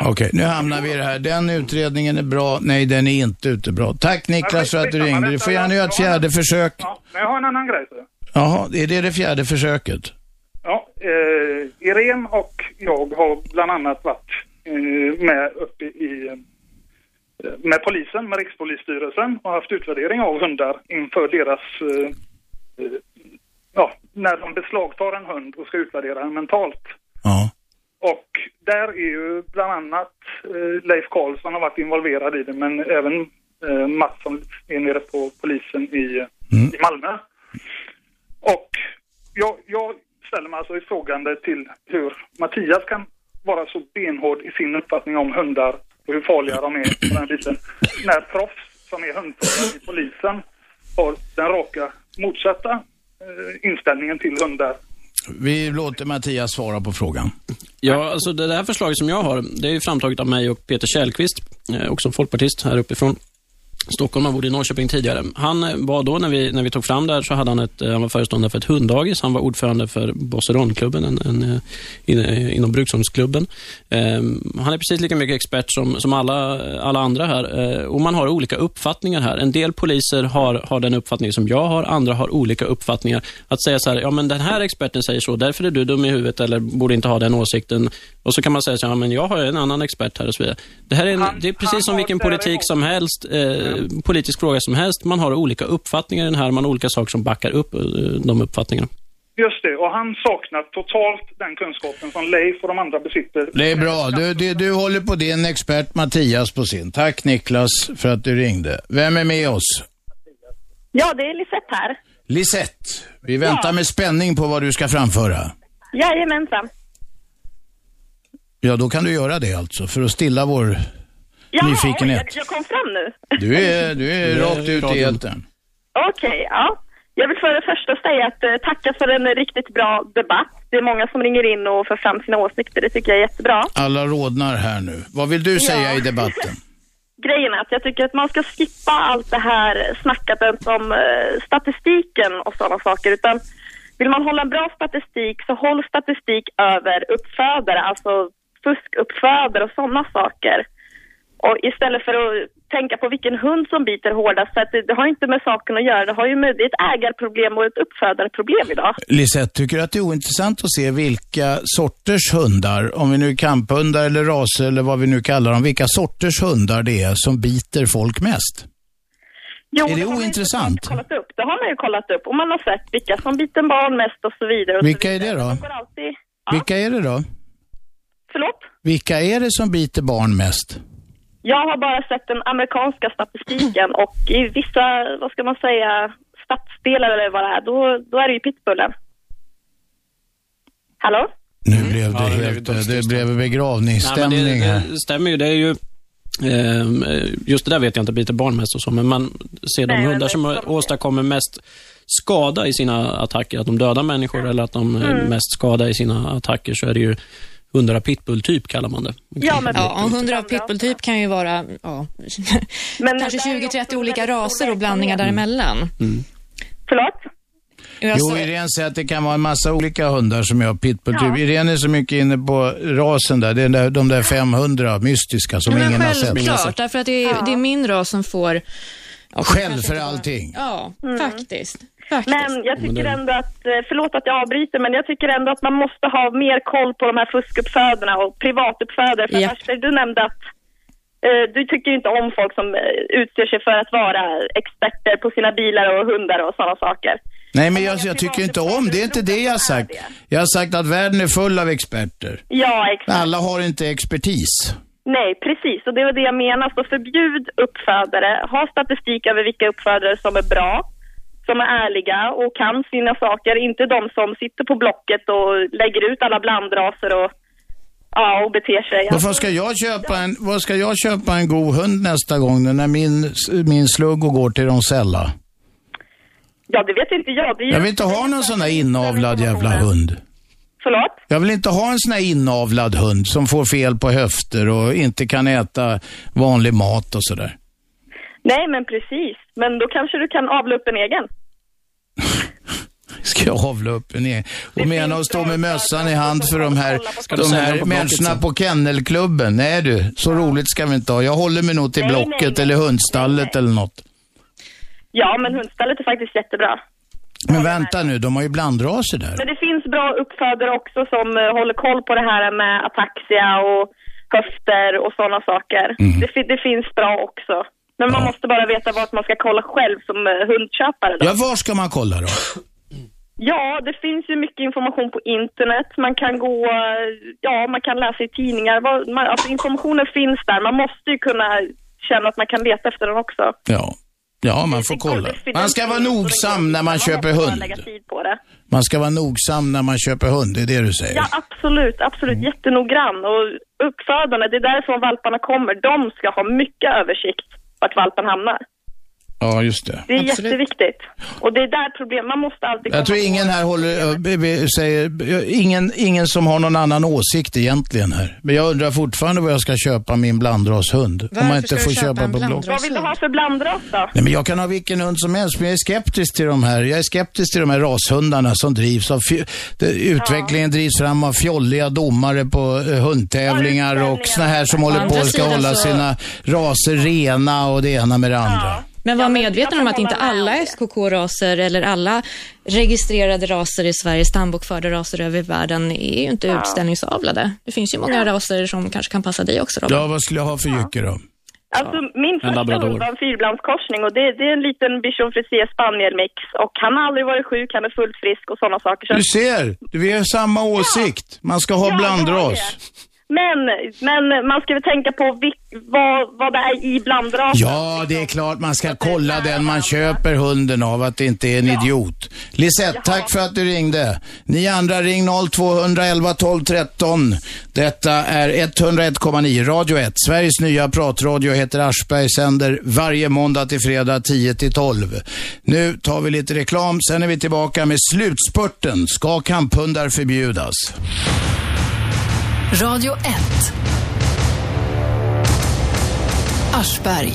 Okej, nu hamnar vi i det här. Den utredningen är bra. Nej, den är inte ute bra. Tack Niklas för att du ringde. Du får gärna göra ett fjärde försök. Ja, men jag har en annan grej. Jaha, är det det fjärde försöket? Ja, eh, Irene och jag har bland annat varit eh, med uppe i eh, med polisen, med Rikspolisstyrelsen och haft utvärdering av hundar inför deras eh, eh, ja, när de beslagtar en hund och ska utvärdera den mentalt. Ja. Och där är ju bland annat eh, Leif Karlsson har varit involverad i det, men även eh, Mats som är nere på polisen i, i Malmö. Och jag, jag ställer mig alltså i frågande till hur Mattias kan vara så benhård i sin uppfattning om hundar och hur farliga de är den här biten. När proffs som är hundförare i polisen har den raka motsatta eh, inställningen till hundar. Vi låter Mattias svara på frågan. Ja, alltså det här förslaget som jag har, det är ju framtaget av mig och Peter Kjellqvist, eh, också folkpartist här uppifrån Stockholm, han bodde i Norrköping tidigare. Han eh, var då, när vi, när vi tog fram det här, så hade han ett, eh, han var föreståndare för ett hunddagis. Han var ordförande för Bosseronklubben, en, en, eh, in, inom Brukshundsklubben. Eh, han är precis lika mycket expert som, som alla, alla andra här. Eh, och man har olika uppfattningar här. En del poliser har, har den uppfattning som jag har, andra har olika uppfattningar. Att säga så här, ja men den här experten säger så, därför är du dum i huvudet eller borde inte ha den åsikten. Och så kan man säga så här, ja men jag har en annan expert här och så vidare. Det här är, en, det är precis som vilken politik som helst, eh, politisk fråga som helst. Man har olika uppfattningar i den här, man har olika saker som backar upp eh, de uppfattningarna. Just det, och han saknar totalt den kunskapen som Leif och de andra besitter. Det är bra. Du, du, du håller på din expert Mattias på sin. Tack Niklas för att du ringde. Vem är med oss? Ja, det är Lisette här. Lisette. Vi väntar med spänning på vad du ska framföra. Jajamensan. Ja, då kan du göra det alltså, för att stilla vår Jaha, nyfikenhet. Jag, jag kom fram nu. Du är, du är Du rakt ut i etern. Okej, ja. Jag vill för det första säga att eh, tacka för en riktigt bra debatt. Det är många som ringer in och för fram sina åsikter. Det tycker jag är jättebra. Alla rodnar här nu. Vad vill du säga Ja. i debatten? Grejen är att jag tycker att man ska skippa allt det här snackandet om eh, statistiken och sådana saker. Utan vill man hålla en bra statistik så håll statistik över uppfödare, alltså fuskuppfödare och sådana saker. Och istället för att tänka på vilken hund som biter hårdast, för att det, det har inte med saken att göra. Det, har ju med, det är ett ägarproblem och ett uppfödarproblem idag. Lisette, tycker du att det är ointressant att se vilka sorters hundar, om vi nu är kamphundar eller raser eller vad vi nu kallar dem, vilka sorters hundar det är som biter folk mest? Jo, Är det har man ju ointressant? Kollat upp. Det har man ju kollat upp och man har sett vilka som biter barn mest och så vidare. Och Vilka så är vidare. det då? Alltid... Vilka är det då? Förlåt? Vilka är det som biter barn mest? Jag har bara sett den amerikanska statistiken och i vissa, vad ska man säga, stadsdelar eller vad det är, då, då är det ju pitbullen. Hallå? Nu blev det helt, det blev begravningsstämning Nej, det, det stämmer ju. Det är ju ehm, Just det där vet jag inte, biter barn mest och så, men man ser de Nej, hundar det- som åstadkommer mest skada i sina attacker, att de dödar människor eller att de eh, Mm. mest skadar i sina attacker, så är det ju hundar av pitbull-typ, kallar man det. Ja, men Ja, och hundar av pitbull-typ kan ju vara ja, kanske 20-30 olika raser och blandningar däremellan. Förlåt? Jo, Irene säger att det kan vara en massa olika hundar som är av pitbull-typ. Ja. Irene är så mycket inne på rasen där. Det är där, de där 500 mystiska som Men ingen har sett. självklart, därför att det är, det är min ras som får... Ja, kanske för allting. Ja, faktiskt. Men jag tycker ändå att, eh, förlåt att jag avbryter, men jag tycker ändå att man måste ha mer koll på de här fuskuppfödarna och privatuppfödare. För. Aschberg, du nämnde att eh, du tycker inte om folk som eh, utser sig för att vara experter på sina bilar och hundar och sådana saker. Nej, men jag, jag tycker inte om, det är inte det jag har sagt. Jag har sagt att världen är full av experter. Ja, exakt. Alla har inte expertis. Nej, precis. Och det var det jag menar. Så förbjud uppfödare. Ha statistik över vilka uppfödare som är bra, som är ärliga och kan sina saker. Inte de som sitter på Blocket och lägger ut alla blandraser och, ja, och beter sig. Varför ska jag köpa en, vad ska jag köpa en god hund nästa gång när min, min sluggo går till Ronsella? Ja, det vet inte jag. Jag vill inte ha någon sån där inavlad jävla hund. Förlåt? Jag vill inte ha en sån här inavlad hund som får fel på höfter och inte kan äta vanlig mat och sådär. Nej, men precis. Men då kanske du kan avla upp en egen. Ska jag avla upp en egen? Och mena att stå med mössan i hand för de här, de här människorna på kennelklubben. Nej du, så roligt ska vi inte ha. Jag håller mig nog till Nej, nej, Blocket nej. eller hundstallet eller något. Ja, men hundstallet är faktiskt jättebra. Men vänta nu, de har ju blandraser där. Men det finns bra uppfödare också som eh, håller koll på det här med ataxia och höfter och sådana saker. Mhm. Det, det finns bra också. Men man måste bara veta vart man ska kolla själv som eh, hundköpare. Då. Ja, var ska man kolla då? Ja, det finns ju mycket information på internet. Man kan gå, ja, man kan läsa i tidningar. Man, alltså, informationen finns där. Man måste ju kunna känna att man kan leta efter den också. Ja. Ja, man får kolla. Man ska vara nogsam när man köper hund. Man ska vara nogsam när man köper hund, det är det du säger? Ja, absolut. Absolut. Jättenoggrann. Och uppfödarna, det är därifrån valparna kommer. De ska ha mycket översikt vart valpen hamnar. Ja, just det. Det är jätteviktigt. Och det är där problem, man måste alltid Jag tror ingen här håller, äh, säger, ingen, ingen som har någon annan åsikt egentligen här. Men jag undrar fortfarande vad jag ska köpa min blandrashund. Om man inte får köpa på Blocket. Vad vill du ha för blandras då? Nej, men jag kan ha vilken hund som helst, men jag är skeptisk till de här. Jag är skeptisk till de här rashundarna som drivs av... Utvecklingen drivs fram av fjolliga domare på eh, hundtävlingar och såna här som håller på och ska hålla så- sina raser rena och det ena med det andra. Men var medveten om att inte alla SKK-raser eller alla registrerade raser i Sverige, stambokförda raser över världen, är ju inte utställningsavlade. Det finns ju många raser som kanske kan passa dig också, Robin. Ja, vad skulle jag ha för jycke då? Alltså min första hund var en fyrblandskorsning och det, det är en liten bichon frisé spanielmix och han har aldrig varit sjuk, han är fullt frisk och sådana saker. Så Du ser, vi har samma åsikt. Man ska ha blandras. Men, men man ska väl tänka på vil- vad, vad det är i blandrasen. Ja, det är klart man ska kolla den man köper hunden av, att det inte är en idiot. Lisette, tack för att du ringde. Ni andra, ring 0211 12 13. Detta är 101,9 Radio 1. Sveriges nya pratradio heter Aschberg, sänder varje måndag till fredag 10 till 12. Nu tar vi lite reklam, sen är vi tillbaka med slutspurten. Ska kamphundar förbjudas? Radio 1. Aschberg.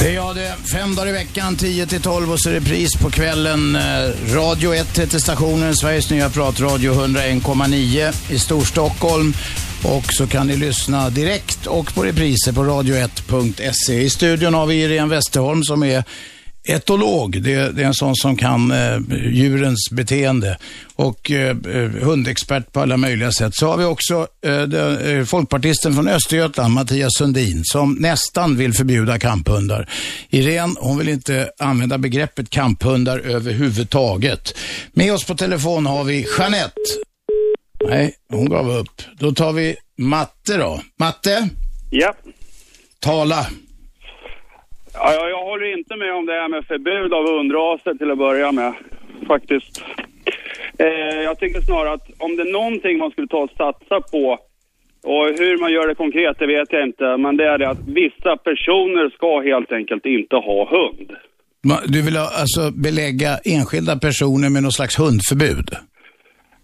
Det är jag det. Fem dagar i veckan, 10 till 12 och så repris på kvällen. Eh, Radio 1 heter stationen, Sveriges nya pratradio 101,9 i Storstockholm. Och så kan ni lyssna direkt och på repriser på radio1.se. I studion har vi Irene Westerholm som är etolog. Det, det är en sån som kan eh, djurens beteende och eh, eh, hundexpert på alla möjliga sätt. Så har vi också eh, det, eh, folkpartisten från Östergötland, Mattias Sundin, som nästan vill förbjuda kamphundar. Irene, hon vill inte använda begreppet kamphundar överhuvudtaget. Med oss på telefon har vi Jeanette. Nej, hon gav upp. Då tar vi Matte då. Matte? Ja. Tala. Ja, jag, håller inte med om det här med förbud av hundraser till att börja med, faktiskt. Eh, jag tycker snarare att om det är någonting man skulle ta och satsa på, och hur man gör det konkret, det vet jag inte, men det är det att vissa personer ska helt enkelt inte ha hund. Du vill alltså belägga enskilda personer med någon slags hundförbud?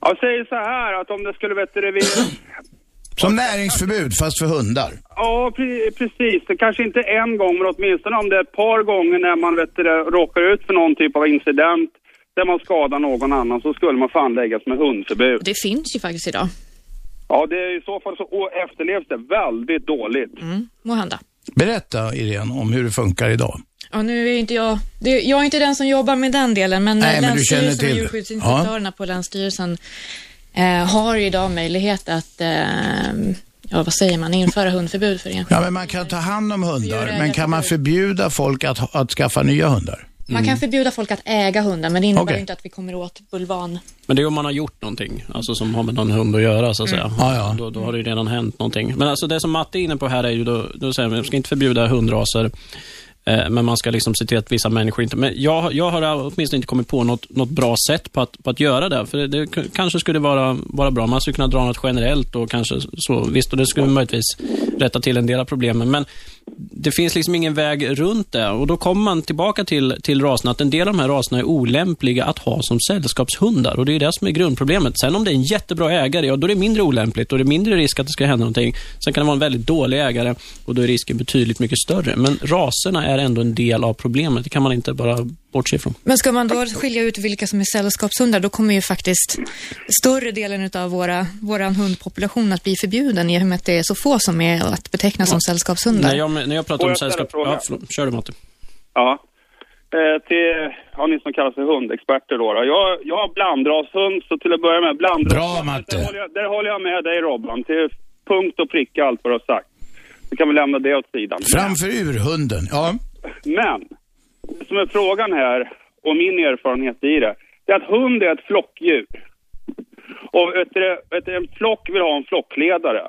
Jag säger så här att om det skulle vet du, vi, Som näringsförbud, fast för hundar? Ja, pre- precis. Det kanske inte en gång, men åtminstone om det är ett par gånger när man vet råkar ut för någon typ av incident där man skadar någon annan så skulle man fan läggas med hundförbud. Det finns ju faktiskt idag. Ja, det är i så fall så efterlevs det väldigt dåligt. Mm, måhända. Berätta, Irene, om hur det funkar idag. Ja, nu är inte jag, det, jag är inte den som jobbar med den delen, men, Nej, men du känner Länsstyrelsen till och djurskyddsinspektörerna på Länsstyrelsen eh, har idag möjlighet att, eh, ja vad säger man, införa hundförbud för enskilda. Ja, men man kan ta hand om hundar, men kan man förbjuda folk att, att skaffa nya hundar? Man kan förbjuda folk att äga hundar, men det innebär ju inte att vi kommer åt bulvan. Men det är om man har gjort någonting, alltså som har med någon hund att göra så att Mm. säga. Ja, ja. Då, då har det ju redan hänt någonting. Men alltså det som Matte är inne på här är ju då, då säger man, man ska inte förbjuda hundraser. Eh, men man ska liksom se till att vissa människor inte... Men jag, jag har åtminstone inte kommit på något, något bra sätt på att, på att göra det. För det, det kanske skulle vara, vara bra. Man skulle kunna dra något generellt och kanske så. Visst, och det skulle möjligtvis rätta till en del av problemen. Men det finns liksom ingen väg runt det. Och då kommer man tillbaka till, till raserna, att en del av de här raserna är olämpliga att ha som sällskapshundar. Och det är det som är grundproblemet. Sen om det är en jättebra ägare, ja då är det mindre olämpligt och det är mindre risk att det ska hända någonting. Sen kan det vara en väldigt dålig ägare och då är risken betydligt mycket större. Men raserna är ändå en del av problemet. Det kan man inte bara bortse ifrån. Men ska man då skilja ut vilka som är sällskapshundar, då kommer ju faktiskt större delen av våra, våran hundpopulation att bli förbjuden i och med att det är så få som är att beteckna som sällskapshundar. När jag, när jag pratar om jag ställa sällskap... Ja, förlåt. Kör du Matte. Ja. Eh, till ja, ni som kallar sig hundexperter då. då. Jag, jag har blandrashund, så till att börja med blandras. Bra, Matte. Där håller, jag, där håller jag med dig Robban, till punkt och pricka allt vad du har sagt. Så kan vi lämna det åt sidan. Framför urhunden. Ja. Men, det som är frågan här, och min erfarenhet i det, det är att hund är ett flockdjur. Och ett, ett, en flock vill ha en flockledare.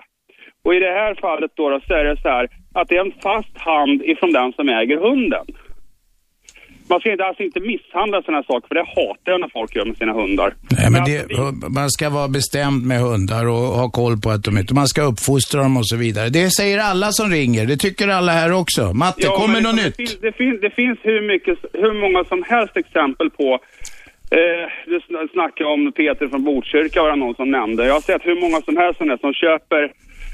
Och i det här fallet då, då så är det så här att det är en fast hand ifrån den som äger hunden. Man ska inte, alltså inte misshandla sådana här saker, för det hatar jag när folk gör med sina hundar. Nej, men det, man ska vara bestämd med hundar och ha koll på att de inte... Man ska uppfostra dem och så vidare. Det säger alla som ringer. Det tycker alla här också. Matte, kommer men något det, nytt? Finns, det, finns, det finns hur, mycket, hur många som helst exempel på Eh, du sn- snackade om Peter från Botkyrka var det någon som nämnde. Jag har sett hur många som helst som köper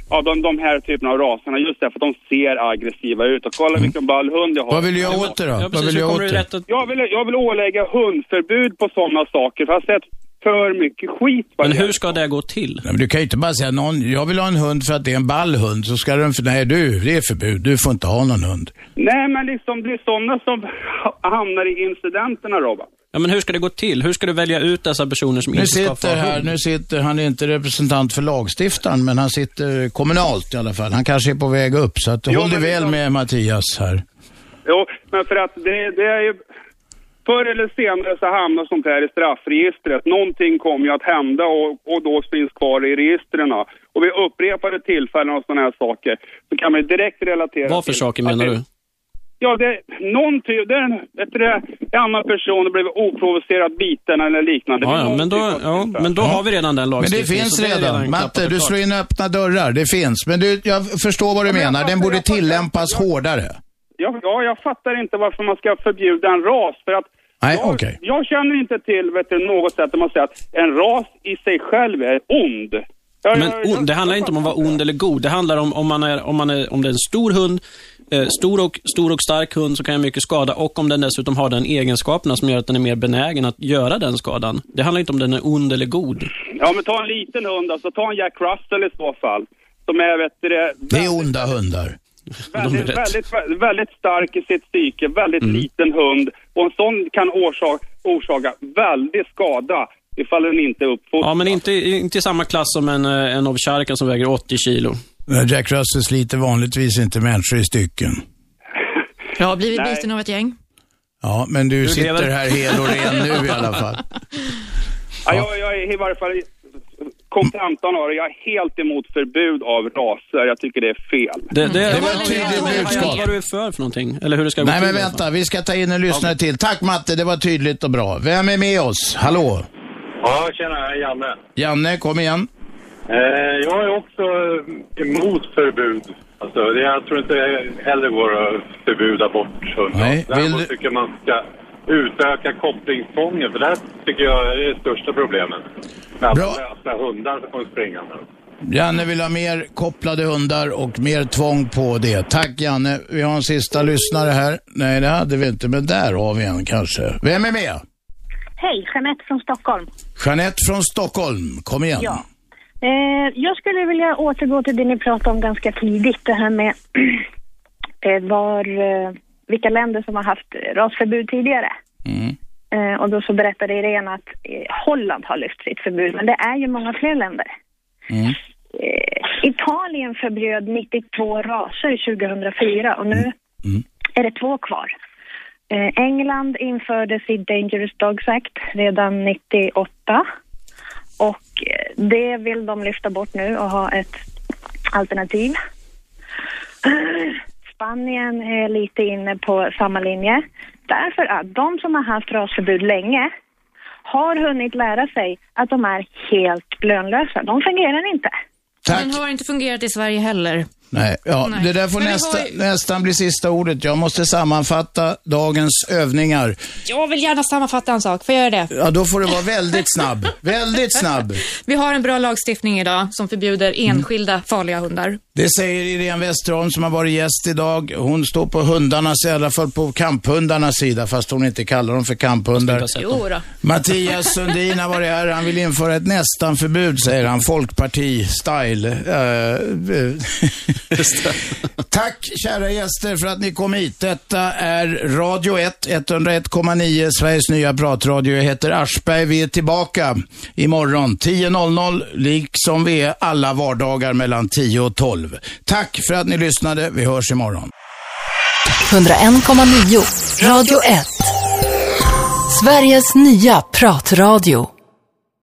ja, de, de här typerna av raserna just därför att de ser aggressiva ut. Och kolla vilken ball hund jag har. Vad vill du göra åt det då? Vad vill du göra åt det? Jag vill, jag vill ålägga hundförbud på sådana saker. För jag har sett för mycket skit. Men hur ska det gå till? Nej, men du kan ju inte bara säga någon, jag vill ha en hund för att det är en ballhund, så ska den, för nej du, det är förbud, du får inte ha någon hund. Nej, men liksom det är sådana som hamnar i incidenterna, Robban. Ja, men hur ska det gå till? Hur ska du välja ut dessa personer som Nu inte ska få här, hund? nu sitter, han är inte representant för lagstiftaren, men han sitter kommunalt i alla fall. Han kanske är på väg upp, så att, Jo, håll dig väl liksom- med Mattias här. Jo, men för att det, det är ju... Förr eller senare så hamnar sånt här i straffregistret. Någonting kommer ju att hända och, och då finns kvar i registren. Och vid upprepade tillfällen och sådana här saker så kan man direkt relatera Vad för saker menar det- du? Ja, det är någon typ, det är en, det, en annan person har blivit oprovocerat biten eller liknande. Det Ja, ja, men då, ja, men då har vi redan den Men det lagstiftningen. finns så är redan. Matte, du slår in öppna dörrar. Det finns. Men du, jag förstår vad du menar. Den borde tillämpas hårdare. Ja, ja, jag fattar inte varför man ska förbjuda en ras. För att Nej, jag, okej. jag känner inte till vet du, något sätt där man säger att en ras i sig själv är ond. Jag- Men jag- ond, det handlar inte om att vara ond eller god. Det handlar om om, man är, om, man är, om det är en stor hund, eh, stor, och, stor och stark hund som kan göra mycket skada och om den dessutom har den egenskaperna som gör att den är mer benägen att göra den skadan. Det handlar inte om den är ond eller god. Ja, men ta en liten hund alltså. Ta en Jack Russell i så fall. Som är, vet du det, Det är onda hundar. Väldigt, väldigt, väldigt, väldigt stark i sitt psyke, väldigt Mm. liten hund. Och en sån kan orsaka, orsaka väldig skada ifall den inte är uppfostrad. Ja, men inte, inte i samma klass som en, en ovcharka som väger 80 kilo. Jack Russell sliter vanligtvis inte människor i stycken. Jag har blivit biten av ett gäng. Ja, men du, Du sitter lever. här hel och ren nu i alla fall. Ja, jag, jag är i varje fall kontentan av det. Jag är helt emot förbud av raser. Jag tycker det är fel. Det, det, Det var ett tydligt jag- jag- budskap. Vad du är för för någonting, eller hur det ska gå Nej, till. men vänta. Vi ska ta in en lyssnare till. Tack Matte, det var tydligt och bra. Vem är med oss? Hallå? Ja, tjena, Janne. Janne, kom igen. Eh, jag är också emot förbud. Alltså, det, jag tror inte heller går att förbjuda bort hundar. Nej, vill Däremot du- tycker man ska utöka kopplingstvånget, för det här tycker jag är det största problemet. Med alla Bra. lösa hundar som kommer springande. Janne vill ha mer kopplade hundar och mer tvång på det. Tack Janne. Vi har en sista lyssnare här. Nej, det hade vi inte, men där har vi en kanske. Vem är med? Hej, Jeanette från Stockholm. Jeanette från Stockholm. Kom igen. Ja. Eh, jag skulle vilja återgå till det ni pratade om ganska tidigt, det här med eh, var, eh, vilka länder som har haft rasförbud tidigare. Mm. Eh, och då så berättade Irene att eh, Holland har lyft sitt förbud, men det är ju många fler länder. Mm. Eh, Italien förbjöd 92 raser 2004 och nu är det två kvar. Eh, England införde sitt Dangerous Dogs Act redan 98 och det vill de lyfta bort nu och ha ett alternativ. Spanien är lite inne på samma linje. Därför att de som har haft rasförbud länge har hunnit lära sig att de är helt lönlösa. De fungerar inte. Den har inte fungerat i Sverige heller. Nej, ja, Nej. det där får nästa, ju- nästan bli sista ordet. Jag måste sammanfatta dagens övningar. Jag vill gärna sammanfatta en sak. Får jag göra det? Ja, då får du vara väldigt snabb. väldigt snabb. Vi har en bra lagstiftning idag som förbjuder enskilda farliga hundar. Det säger Irene Westerholm som har varit gäst idag. Hon står på hundarnas, i alla fall på kamphundarnas sida, fast hon inte kallar dem för kamphundar. Jo då. Mattias Sundin har varit här. Han vill införa ett nästan-förbud, säger han. Folkparti-style. Eh. Tack, kära gäster, för att ni kom hit. Detta är Radio 1, 101,9, Sveriges nya pratradio. Jag heter Aschberg. Vi är tillbaka imorgon 10.00, liksom vi är alla vardagar mellan 10 och 12. Tack för att ni lyssnade. Vi hörs imorgon. 101,9 Radio 1. Sveriges nya pratradio.